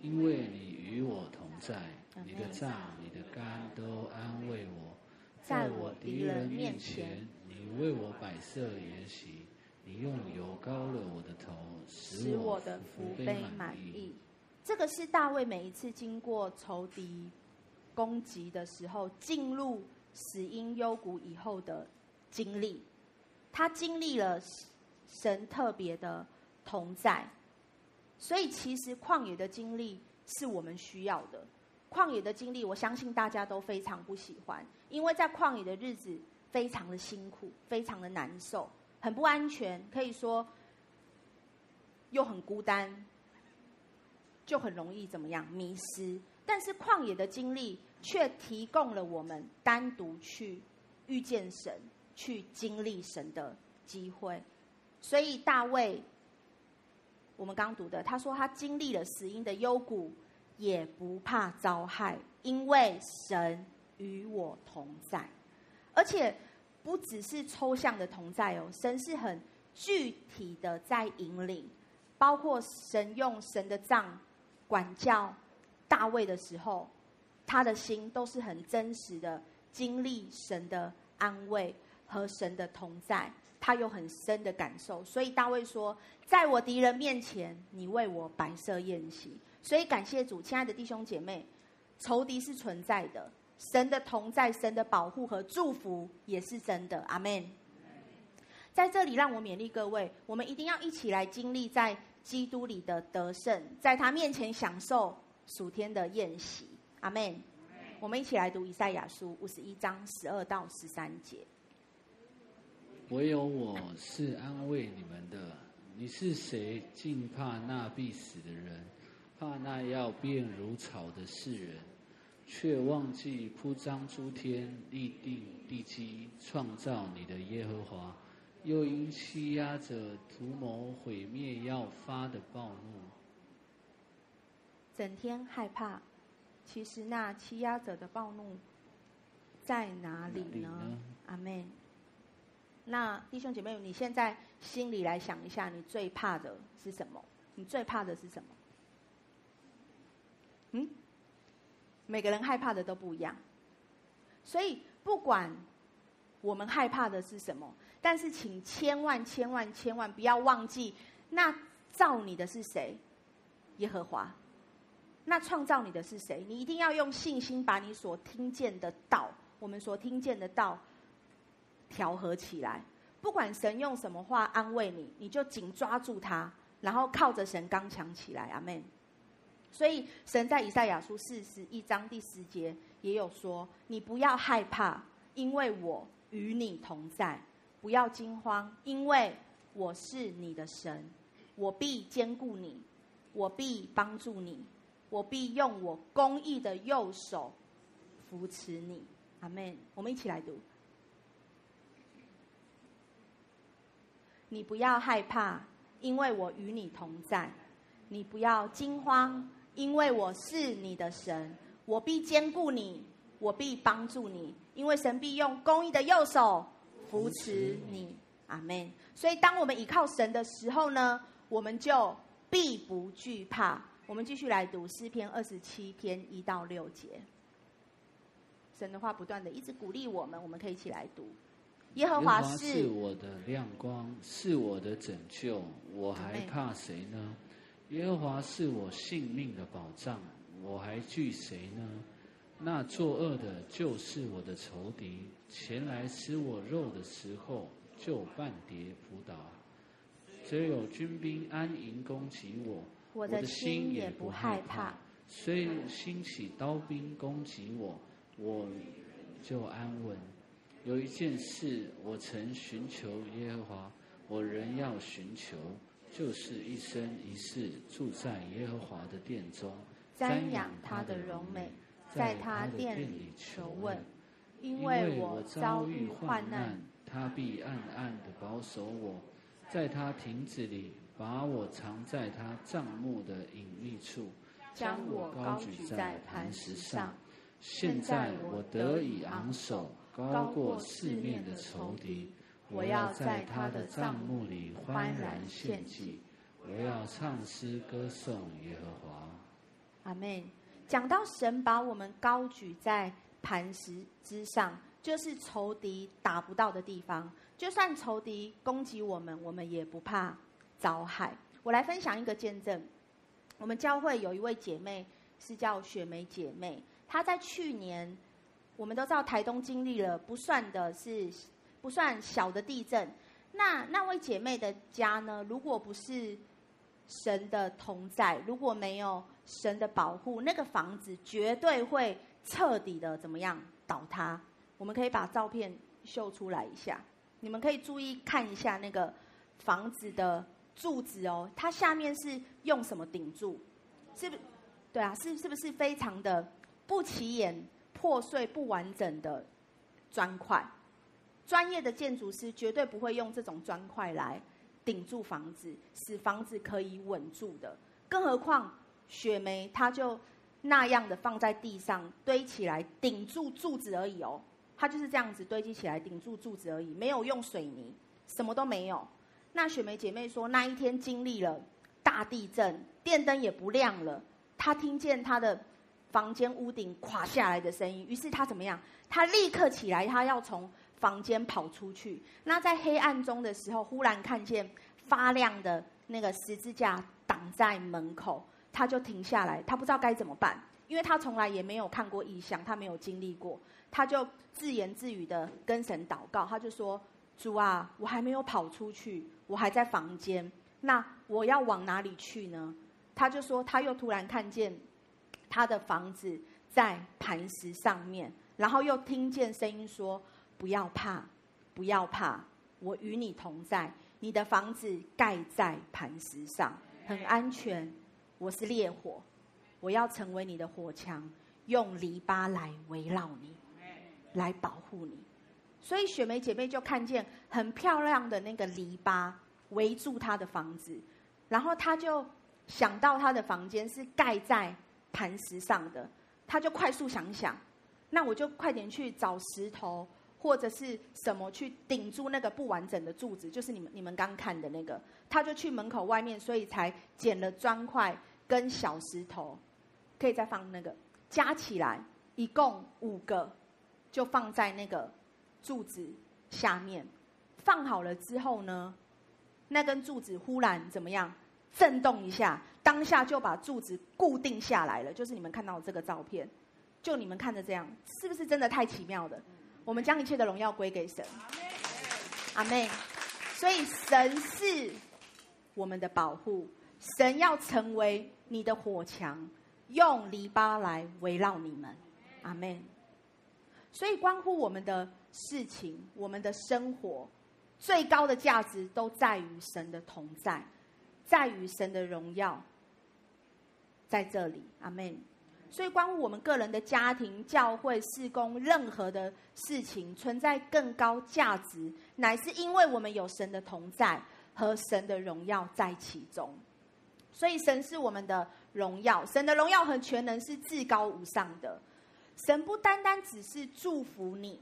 因为你与我同在。你的杖、你的肝都安慰我，在我敌人面前，你为我摆设筵席，你用油膏了我的头，使我的福杯满意。这个是大卫每一次经过仇敌攻击的时候，进入死因幽谷以后的经历。他经历了神特别的同在，所以其实旷野的经历是我们需要的。旷野的经历，我相信大家都非常不喜欢，因为在旷野的日子非常的辛苦，非常的难受，很不安全，可以说又很孤单，就很容易怎么样迷失。但是旷野的经历却提供了我们单独去遇见神、去经历神的机会。所以大卫，我们刚读的，他说他经历了死荫的幽谷。也不怕遭害，因为神与我同在，而且不只是抽象的同在哦，神是很具体的在引领，包括神用神的杖管教大卫的时候，他的心都是很真实的经历神的安慰和神的同在，他有很深的感受，所以大卫说，在我敌人面前，你为我摆设宴席。所以感谢主，亲爱的弟兄姐妹，仇敌是存在的，神的同在、神的保护和祝福也是真的。阿门。在这里，让我勉励各位，我们一定要一起来经历在基督里的得胜，在他面前享受属天的宴席。阿门。我们一起来读以赛亚书五十一章十二到十三节。唯有我是安慰你们的，你是谁？竟怕那必死的人？怕那要变如草的世人，却忘记铺张诸天、立定地基、创造你的耶和华，又因欺压者图谋毁灭要发的暴怒，整天害怕。其实那欺压者的暴怒在哪里呢？阿门。那弟兄姐妹，你现在心里来想一下，你最怕的是什么？你最怕的是什么？嗯，每个人害怕的都不一样，所以不管我们害怕的是什么，但是请千万千万千万不要忘记，那造你的是谁？耶和华。那创造你的是谁？你一定要用信心把你所听见的道，我们所听见的道调和起来。不管神用什么话安慰你，你就紧抓住他，然后靠着神刚强起来。阿门。所以，神在以赛亚书四十一章第十节也有说：“你不要害怕，因为我与你同在；不要惊慌，因为我是你的神，我必坚固你，我必帮助你，我必用我公义的右手扶持你。”阿门。我们一起来读：“你不要害怕，因为我与你同在；你不要惊慌。”因为我是你的神，我必兼顾你，我必帮助你，因为神必用公义的右手扶持你。阿门。所以，当我们倚靠神的时候呢，我们就必不惧怕。我们继续来读诗篇二十七篇一到六节。神的话不断的一直鼓励我们，我们可以一起来读。耶和华是，是我的亮光，是我的拯救，我还怕谁呢？耶和华是我性命的保障，我还惧谁呢？那作恶的，就是我的仇敌，前来吃我肉的时候，就半跌扑倒。虽有军兵安营攻击我，我的心也不害怕。虽兴起刀兵攻击我，我就安稳。有一件事我曾寻求耶和华，我仍要寻求，就是一生一世住在耶和华的殿中，瞻仰他的荣美，在他殿里求问。因为我遭遇患难，他必暗暗的保守我，在他亭子里把我藏在他帐幕的隐秘处。将我高举在磐石上，现在我得以昂首，高过四面的仇敌。我要在他的帐幕里欢然献祭，我要唱诗歌颂耶和华。阿门。讲到神把我们高举在磐石之上，就是仇敌打不到的地方。就算仇敌攻击我们，我们也不怕遭害。我来分享一个见证。我们教会有一位姐妹是叫雪梅姐妹，她在去年，我们都知道台东经历了不算的是不算小的地震。那那位姐妹的家呢？如果不是神的同在，如果没有神的保护，那个房子绝对会彻底的怎么样倒塌。我们可以把照片秀出来一下，你们可以注意看一下那个房子的。柱子哦，它下面是用什么顶住？是不？对啊，是是不是非常的不起眼、破碎、不完整的砖块？专业的建筑师绝对不会用这种砖块来顶住房子，使房子可以稳住的。更何况雪梅，它就那样的放在地上堆起来顶住柱子而已哦，它就是这样子堆积起来顶住柱子而已，没有用水泥，什么都没有。那雪梅姐妹说，那一天经历了大地震，电灯也不亮了。她听见她的房间屋顶垮下来的声音，于是她怎么样？她立刻起来，她要从房间跑出去。那在黑暗中的时候，忽然看见发亮的那个十字架挡在门口，他就停下来，他不知道该怎么办，因为他从来也没有看过异象，他没有经历过，他就自言自语的跟神祷告，他就说。主啊，我还没有跑出去，我还在房间。那我要往哪里去呢？他就说，他又突然看见他的房子在磐石上面，然后又听见声音说：“不要怕，不要怕，我与你同在。你的房子盖在磐石上，很安全。我是烈火，我要成为你的火墙，用篱笆来围绕你，来保护你。”所以雪梅姐妹就看见很漂亮的那个篱笆围住她的房子，然后她就想到她的房间是盖在磐石上的，她就快速想想，那我就快点去找石头或者是什么去顶住那个不完整的柱子，就是你们你们刚看的那个，他就去门口外面，所以才捡了砖块跟小石头，可以再放那个，加起来一共五个，就放在那个。柱子下面放好了之后呢，那根柱子忽然怎么样？震动一下，当下就把柱子固定下来了。就是你们看到这个照片，就你们看着这样，是不是真的太奇妙了？我们将一切的荣耀归给神。阿妹。所以神是我们的保护，神要成为你的火墙，用篱笆来围绕你们。阿妹。所以关乎我们的。事情，我们的生活最高的价值都在于神的同在，在于神的荣耀，在这里，阿门。所以，关乎我们个人的家庭、教会、事工，任何的事情存在更高价值，乃是因为我们有神的同在和神的荣耀在其中。所以，神是我们的荣耀，神的荣耀和全能是至高无上的。神不单单只是祝福你。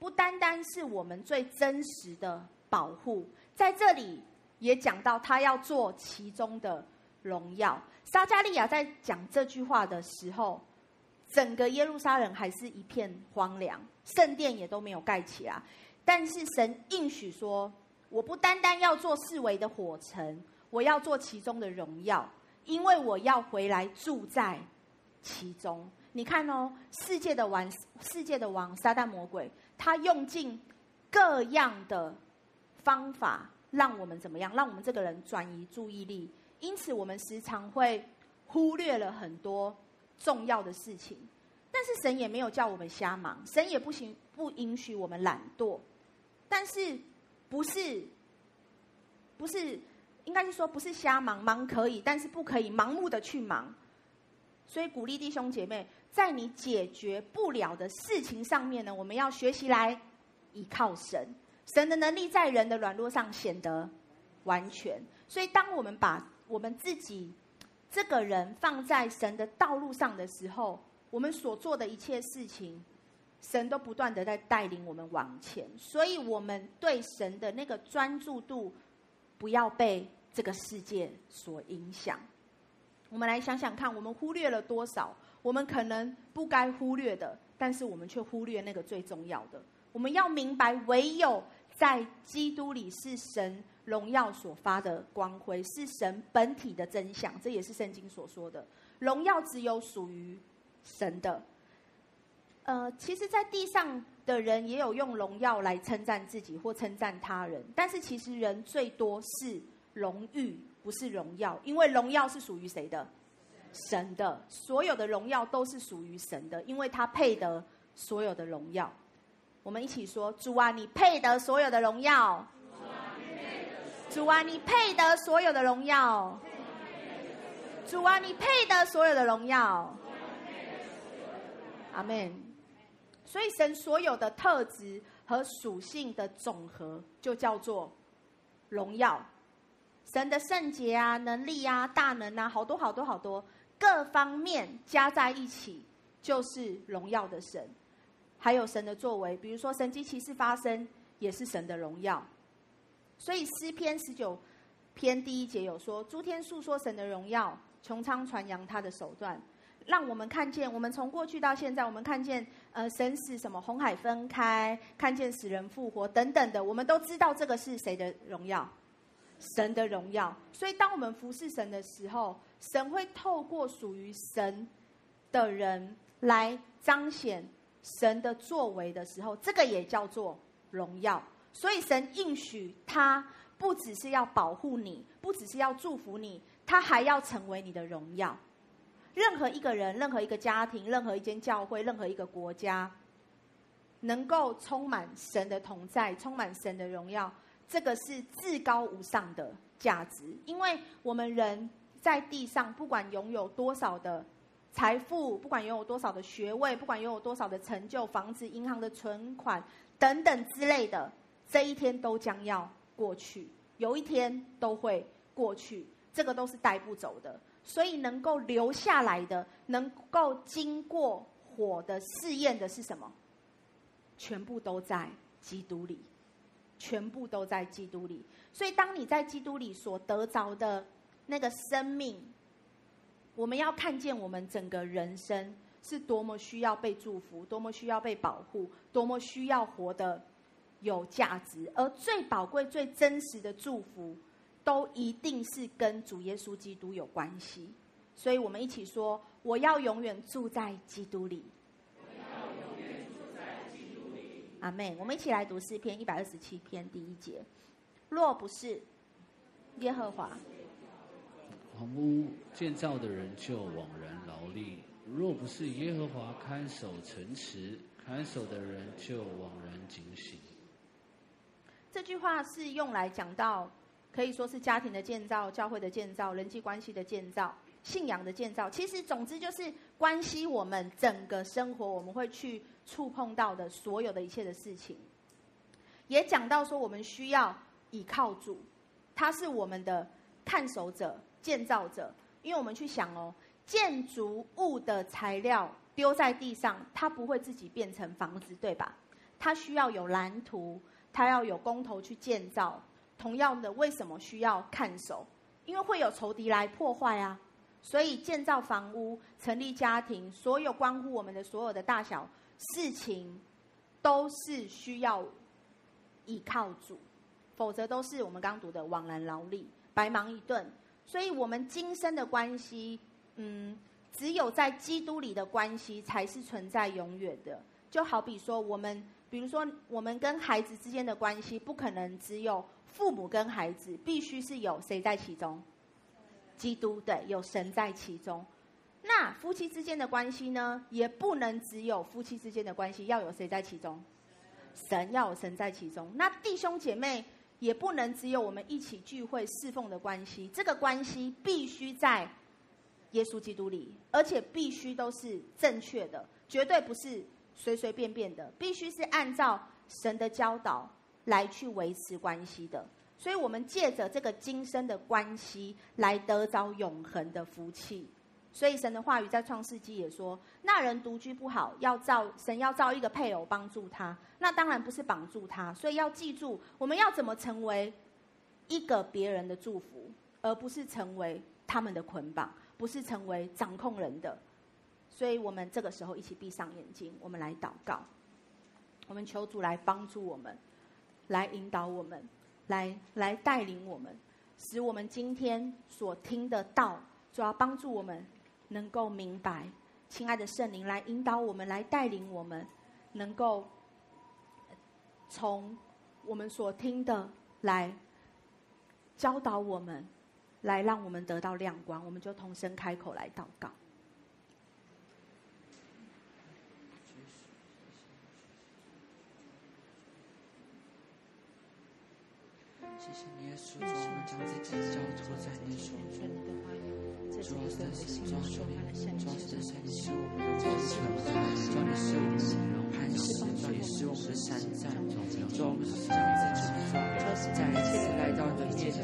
不单单是我们最真实的保护，在这里也讲到他要做其中的荣耀。撒迦利亚在讲这句话的时候，整个耶路撒冷还是一片荒凉，圣殿也都没有盖起来。但是神应许说，我不单单要做四围的火城，我要做其中的荣耀，因为我要回来住在其中。你看哦，世界的王，世界的王撒旦魔鬼，他用尽各样的方法，让我们怎么样？让我们这个人转移注意力。因此，我们时常会忽略了很多重要的事情。但是，神也没有叫我们瞎忙，神也不行，不允许我们懒惰。但是，不是，不是，应该是说，不是瞎忙，忙可以，但是不可以盲目的去忙。所以，鼓励弟兄姐妹，在你解决不了的事情上面呢，我们要学习来依靠神。神的能力在人的软弱上显得完全。所以，当我们把我们自己这个人放在神的道路上的时候，我们所做的一切事情，神都不断的在带领我们往前。所以，我们对神的那个专注度，不要被这个世界所影响。我们来想想看，我们忽略了多少我们可能不该忽略的，但是我们却忽略那个最重要的。我们要明白，唯有在基督里是神荣耀所发的光辉，是神本体的真相。这也是圣经所说的，荣耀只有属于神的。呃，其实，在地上的人也有用荣耀来称赞自己或称赞他人，但是其实人最多是荣誉。不是荣耀，因为荣耀是属于谁的？神的，所有的荣耀都是属于神的，因为他配得所有的荣耀。我们一起说：主啊，你配得所有的荣耀。主啊，你配得所有的荣耀。主啊，你配得所有的荣耀。阿门。所以神所有的特质和属性的总和，就叫做荣耀。神的圣洁啊，能力啊，大能啊，好多好多好多各方面加在一起，就是荣耀的神。还有神的作为，比如说神迹奇事发生，也是神的荣耀。所以诗篇十九篇第一节有说：诸天述说神的荣耀，穹苍传扬他的手段。让我们看见，我们从过去到现在，我们看见呃神使什么红海分开，看见死人复活等等的，我们都知道这个是谁的荣耀。神的荣耀，所以当我们服侍神的时候，神会透过属于神的人来彰显神的作为的时候，这个也叫做荣耀。所以神应许他不只是要保护你，不只是要祝福你，他还要成为你的荣耀。任何一个人、任何一个家庭、任何一间教会、任何一个国家，能够充满神的同在，充满神的荣耀。这个是至高无上的价值，因为我们人在地上，不管拥有多少的财富，不管拥有多少的学位，不管拥有多少的成就、房子、银行的存款等等之类的，这一天都将要过去，有一天都会过去，这个都是带不走的。所以能够留下来的，能够经过火的试验的是什么？全部都在基督里。全部都在基督里，所以当你在基督里所得着的那个生命，我们要看见我们整个人生是多么需要被祝福，多么需要被保护，多么需要活得有价值。而最宝贵、最真实的祝福，都一定是跟主耶稣基督有关系。所以我们一起说：我要永远住在基督里。阿妹。我们一起来读诗篇一百二十七篇第一节：若不是耶和华，房屋建造的人就枉然劳力；若不是耶和华看守城池，看守的人就枉然警醒。这句话是用来讲到，可以说是家庭的建造、教会的建造、人际关系的建造、信仰的建造。其实，总之就是关系我们整个生活，我们会去。触碰到的所有的一切的事情，也讲到说，我们需要倚靠主，他是我们的看守者、建造者。因为我们去想哦，建筑物的材料丢在地上，它不会自己变成房子，对吧？它需要有蓝图，他要有工头去建造。同样的，为什么需要看守？因为会有仇敌来破坏啊。所以建造房屋、成立家庭，所有关乎我们的所有的大小。事情都是需要倚靠主，否则都是我们刚读的枉然劳力，白忙一顿。所以，我们今生的关系，嗯，只有在基督里的关系才是存在永远的。就好比说，我们，比如说，我们跟孩子之间的关系，不可能只有父母跟孩子，必须是有谁在其中？基督，对，有神在其中。那夫妻之间的关系呢，也不能只有夫妻之间的关系，要有谁在其中？神，要有神在其中。那弟兄姐妹也不能只有我们一起聚会侍奉的关系，这个关系必须在耶稣基督里，而且必须都是正确的，绝对不是随随便便的，必须是按照神的教导来去维持关系的。所以，我们借着这个今生的关系，来得着永恒的福气。所以神的话语在创世纪也说，那人独居不好，要造神要造一个配偶帮助他。那当然不是绑住他，所以要记住，我们要怎么成为一个别人的祝福，而不是成为他们的捆绑，不是成为掌控人的。所以我们这个时候一起闭上眼睛，我们来祷告，我们求主来帮助我们，来引导我们，来来带领我们，使我们今天所听的道，主要帮助我们。能够明白，亲爱的圣灵来引导我们，来带领我们，能够从我们所听的来教导我们，来让我们得到亮光。我们就同声开口来祷告。谢谢你，耶稣，我们将自己交托在你手中。主啊，在心中，主啊，在心中，是我们的坚强，主啊，你是我们的磐石，主啊，你是我们的山寨，主啊，我们将自己抓，再一次来到你的面前，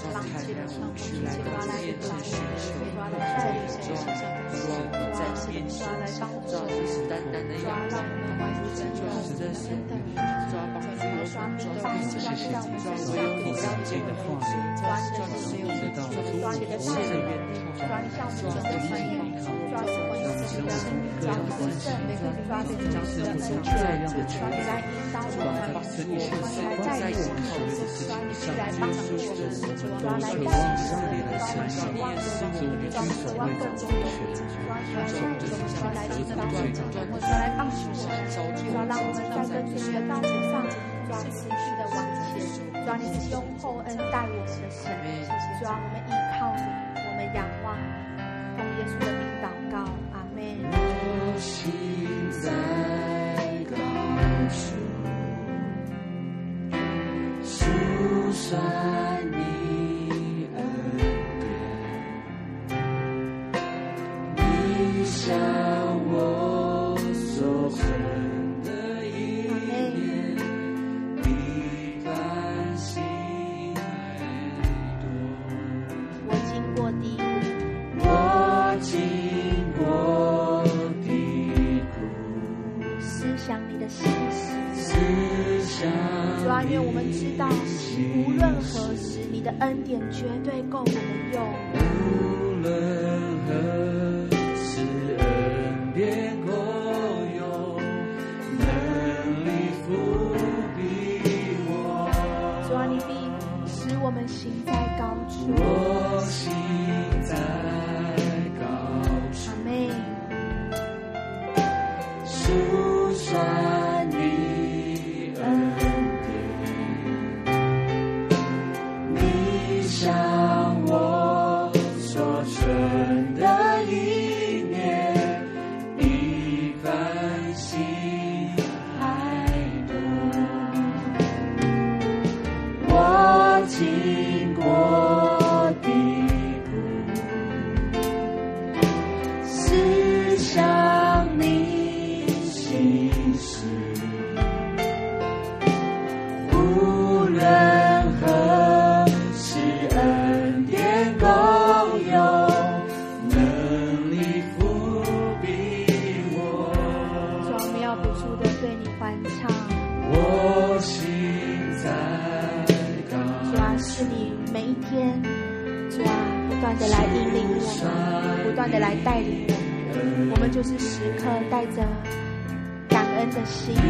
主啊，坦然无惧来到你面前寻求，主啊，主啊，我们在你面前，主啊，就是单单的仰望，主啊，在神的面前，主啊，帮助我们，主啊，这些事情，主啊，唯有你自己的话语，主啊，是我们知道，主啊，你的话语。主啊，你向我们的心意，主啊，是我们的心意，主啊，是圣，每个主啊，每个将是不正确，主啊，你来引导我们，主啊，你来带领我们，主啊，你来帮助我们，主啊，来带领我们，主啊，你渴望我们，主啊，渴望更多的，主啊，来带领我们，主啊，来引导我们，主啊，来帮助我们，主啊，让我们在跟随你的道路上，主啊，持续的往前，主啊，你是用厚恩待我们的神，主啊，我们依靠你。仰望，奉耶稣的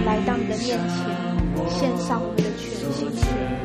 来到你的面前献上我们的全心。血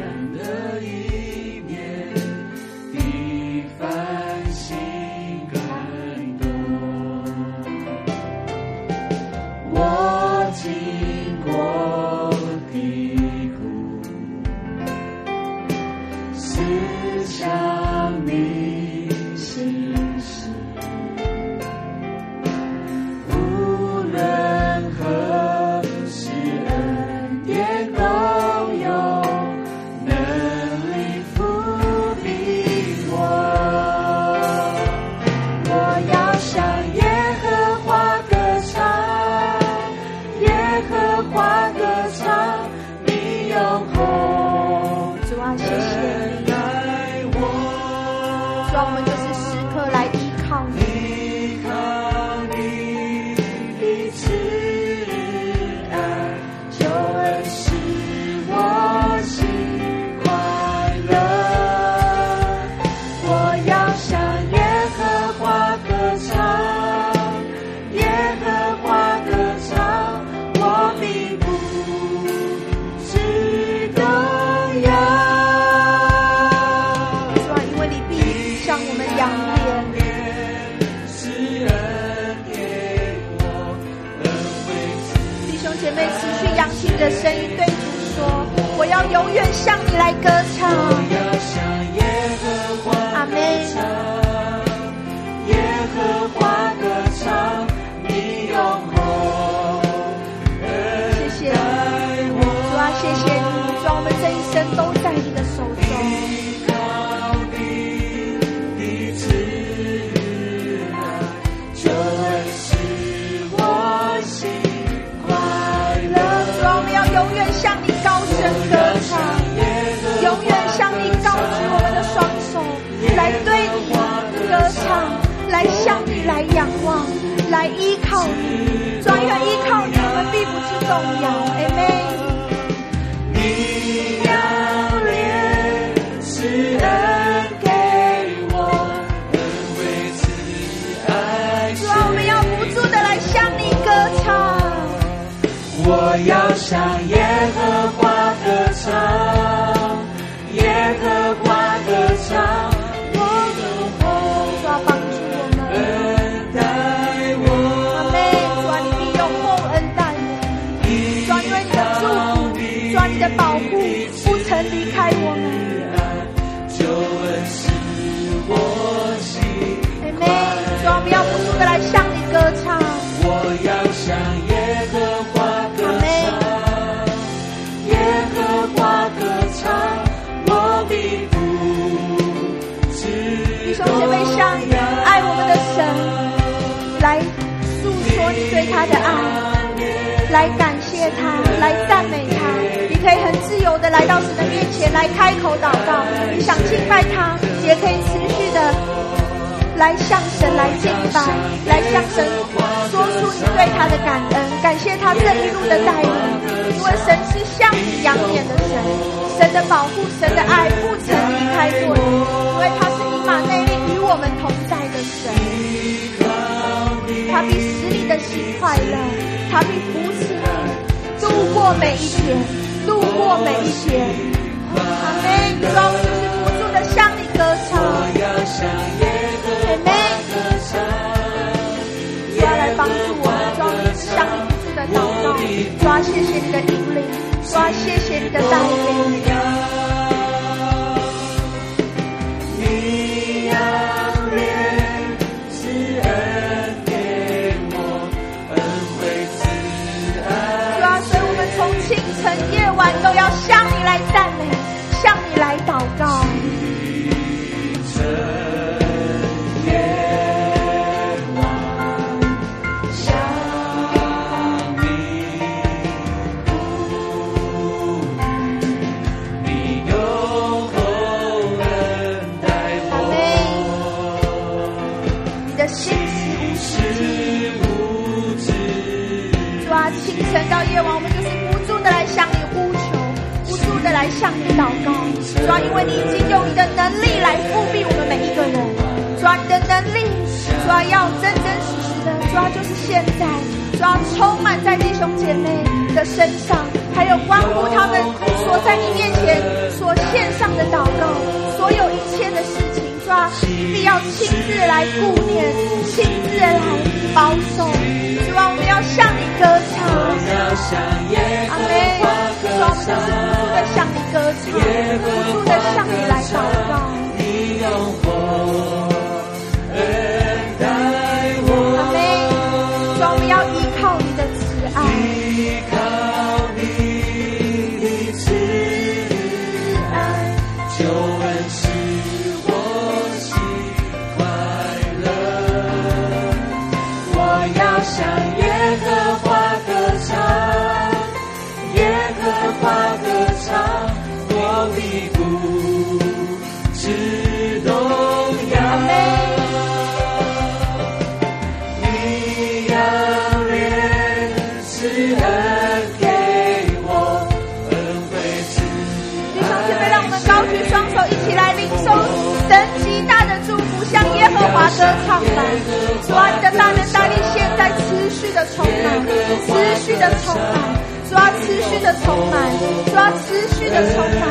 成夜晚都要向你来赞美，向你来祷告。主要因为你已经用你的能力来覆庇我们每一个人。主要你的能力主要要真真实实的主要就是现在主要充满在弟兄姐妹的身上还有关乎他们所在你面前所献上的祷告所有一切的事情主要一定要亲自来顾念亲自来保守。向你歌唱，阿门。主啊，我们就是不住的向你歌唱，不住的向你来祷告。歌的充满，主啊，持续的充满，主啊，持续的充满，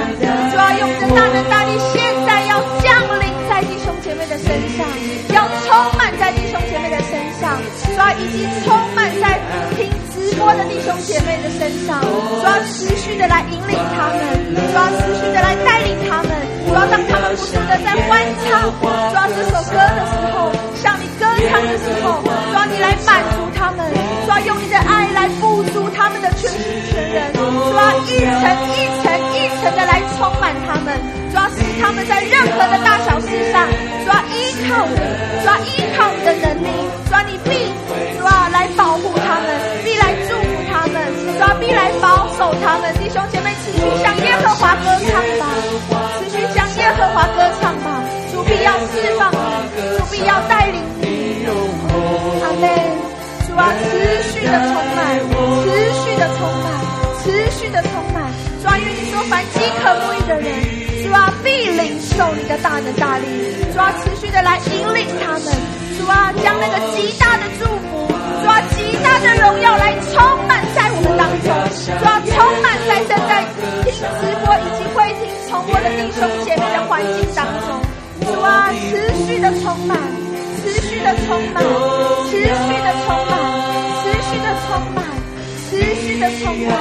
主啊，用你的大能大力现在要降临在弟兄姐妹的身上，要充满在弟兄姐妹的身上，主啊，以及充满在听直播的弟兄姐妹的身上，主啊，持续的来引领他们，主啊，持续的来带领他们。主要当他们不住的在欢唱，主要这首歌的时候，向你歌唱的时候，主要你来满足他们，主要用你的爱来付足他们的全心全人，主要一层一层一层的来充满他们，主要使他们在任何的大小事上，主要依靠你，主要依靠你的能力，主要你必主要来保护他们，必来祝福他们，主要必来保守他们，弟兄姐妹持续向耶和华歌唱吧。耶和华歌唱吧，主必要释放你，主必要带领你。阿门。主啊，持续的充渴慕的人，主啊，必领受你的大能大力。主啊，持续的来引领他们。主啊，将那个极大的祝福，主啊，极大的荣耀来充满在我们当中。主啊，充满在正在听直播以及会听重播的弟兄姐妹的。环境当中，主啊，持续的充满，持续的充满，持续的充满，持续的充满，持续的充满，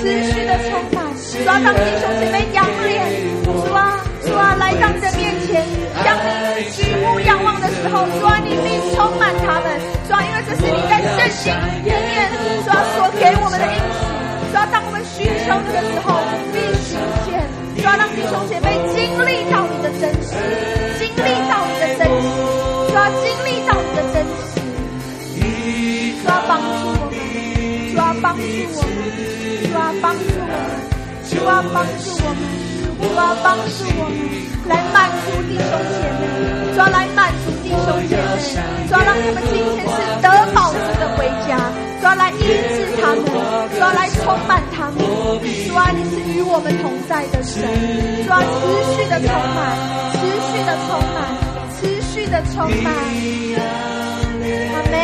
持续的充满。主啊，当弟兄姐妹仰脸，主啊，主啊，来到你的面前，向你举目仰望的时候，主啊，你必充满他们。主啊，因为这是你在圣经里面，主啊，所给我们的应许。主啊，当我们寻求的时候，必实现。主要让弟兄姐妹经历到你的真实，经历到你的真实，主要经历到你的真实，主要帮助我们，主要帮助我们，主要帮助，主要帮助我们，主要帮助我们，来满足弟兄姐妹，主要来满足弟兄姐妹，主要让他们今天是得宝珠的回家。主要来医治他们，主要来充满他们。主啊，你是与我们同在的神。主啊，持续的充满，持续的充满，持续的充满。阿门。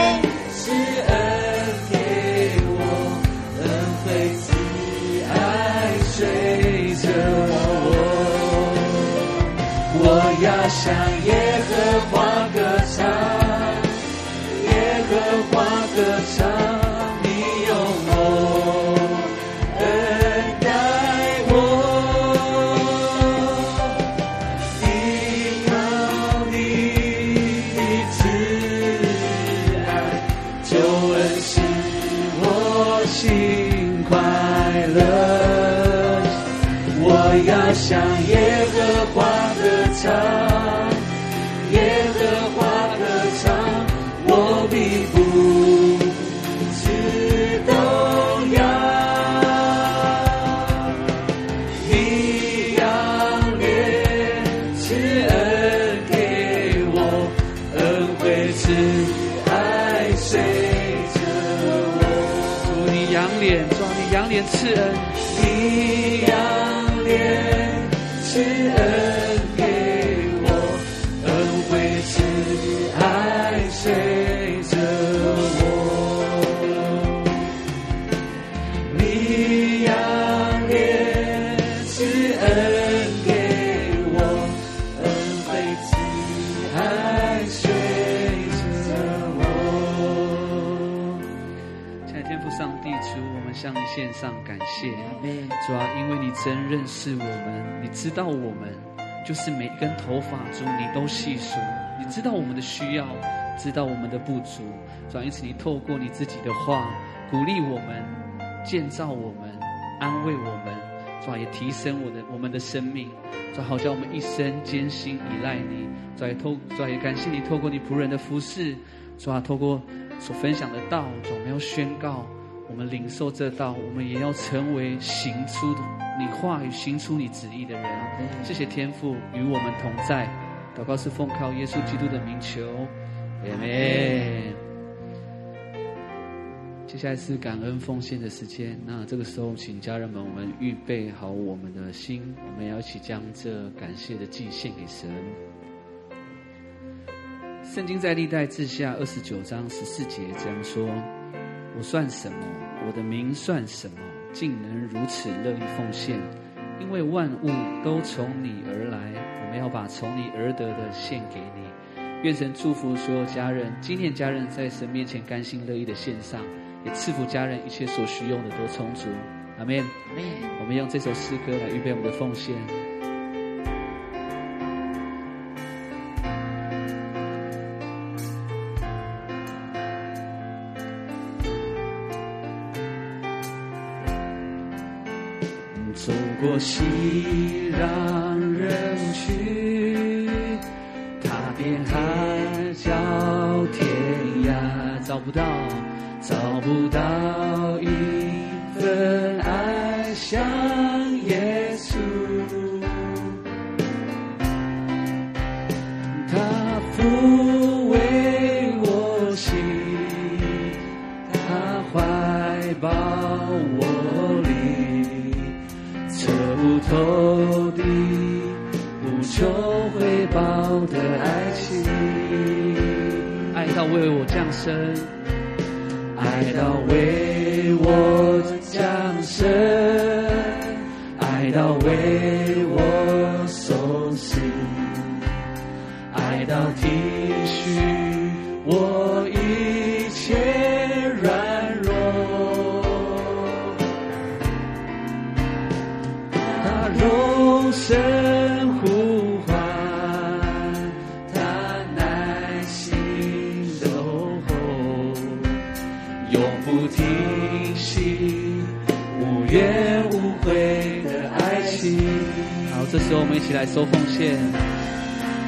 向耶和华是我们，你知道我们就是每一根头发，中你都细数，你知道我们的需要，知道我们的不足。主啊，因此你透过你自己的话鼓励我们，建造我们，安慰我们。主啊，也提升我的我们的生命。主啊，好像我们一生艰辛依赖你。主啊，也透主啊，也感谢你透过你仆人的服侍。主啊，透过所分享的道，主，我们要宣告，我们领受这道，我们也要成为行出你话语、行出你旨意的人。谢谢天父与我们同在。祷告是奉靠耶稣基督的名求，阿门。接下来是感恩奉献的时间。那这个时候，请家人们，我们预备好我们的心，我们要一起将这感谢的祭献给神。圣经在历代志下二十九章十四节这样说：“我算什么？我的名算什么？竟能如此乐意奉献？因为万物都从你而来，我们要把从你而得的献给你。愿神祝福所有家人，纪念家人在神面前甘心乐意的献上，也赐福家人一切所需用的都充足。阿门。我们用这首诗歌来预备我们的奉献。”我熙攘人群，踏遍海角天涯，找不到，深，爱到为我降生，爱到为一起来收奉献。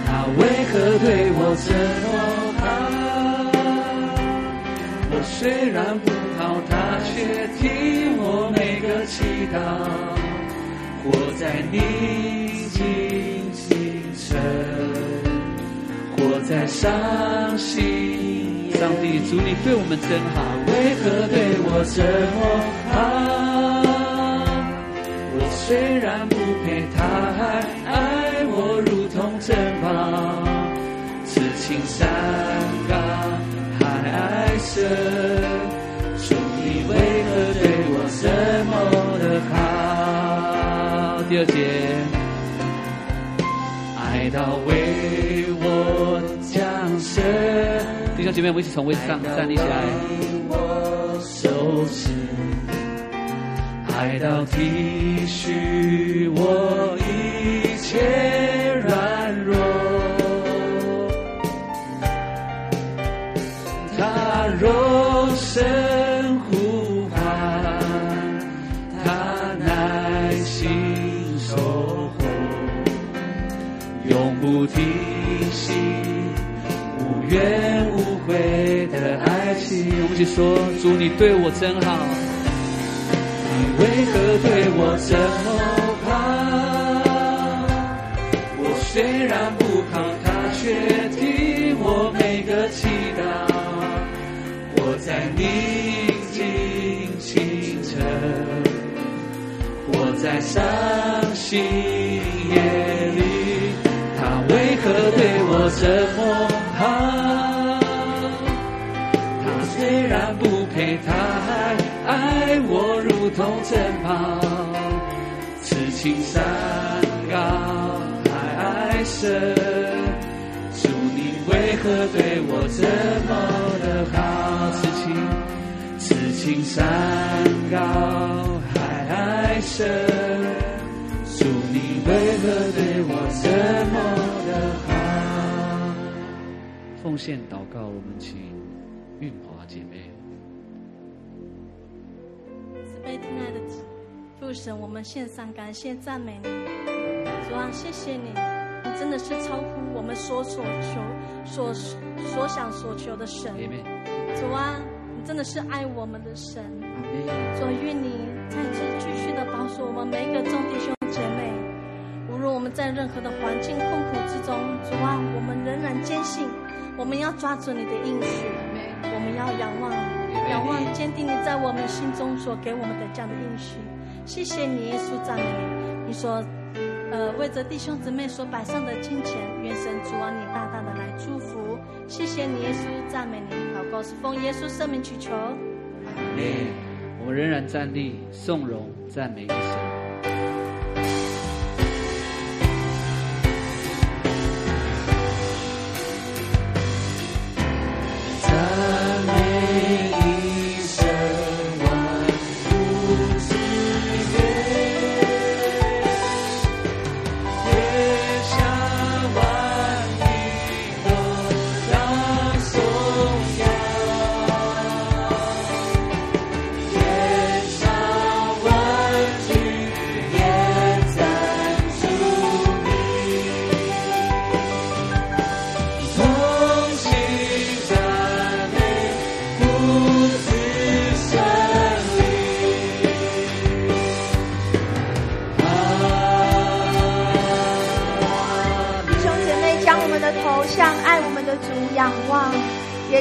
他为何对我这么好？我虽然不好，他却听我每个祈祷。活在逆境清晨，活在伤心。上帝，主你对我们真好，为何对我这么好？虽然不配，他还爱我如同珍宝，此情山高海爱深，主你为何对我这么的好？第二节，爱到为我降生。弟兄姐妹，我们一起从位置上站立起来。爱到体恤我一切软弱。他若声呼唤，他耐心守候，永。不停息，无怨无悔的爱情。我们说：主，你对我真好。为何对我这么好？我虽然不好，他却听我每个祈祷。我在宁静清晨，我在伤心夜里。他为何对我这么好？他虽然不配，他还爱我不同珍宝。此情山高海爱深，主你为何对我这么的好？此情，此情山高。生，主你为何对我这么的好？奉献祷告，我们请亲爱的父神，我们献上感谢赞美你，主啊，谢谢你，你真的是超乎我们所所求、所所想所求的神。主啊，你真的是爱我们的神。主愿你再次继续的保守我们每一个众弟兄姐妹，无论我们在任何的环境困苦之中，主啊，我们仍然坚信，我们要抓住你的应许，我们要仰望，仰望坚定你在我们心中所给我们的这样的应许。谢谢你，耶稣赞美你。你说，呃，为着弟兄姊妹所摆上的金钱，愿神主啊，你大大的来祝福。谢谢你，耶稣赞美你。祷告是奉耶稣圣名祈求。我们仍然站立，颂荣赞美神。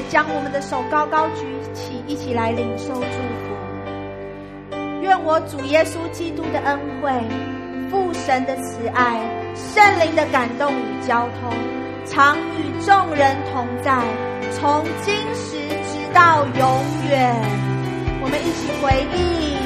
将我们的手高高举起，一起来领受祝福。愿我主耶稣基督的恩惠、父神的慈爱、圣灵的感动与交通，常与众人同在，从今时直到永远。我们一起回忆。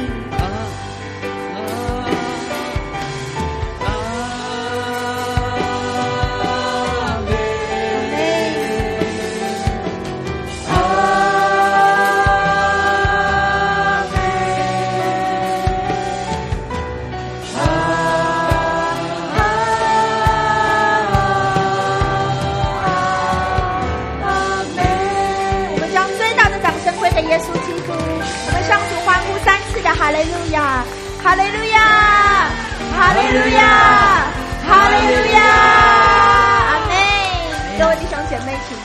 哈利路亚，哈利路亚，哈利路亚，哈利路亚。阿妹，各位弟兄姐妹，请。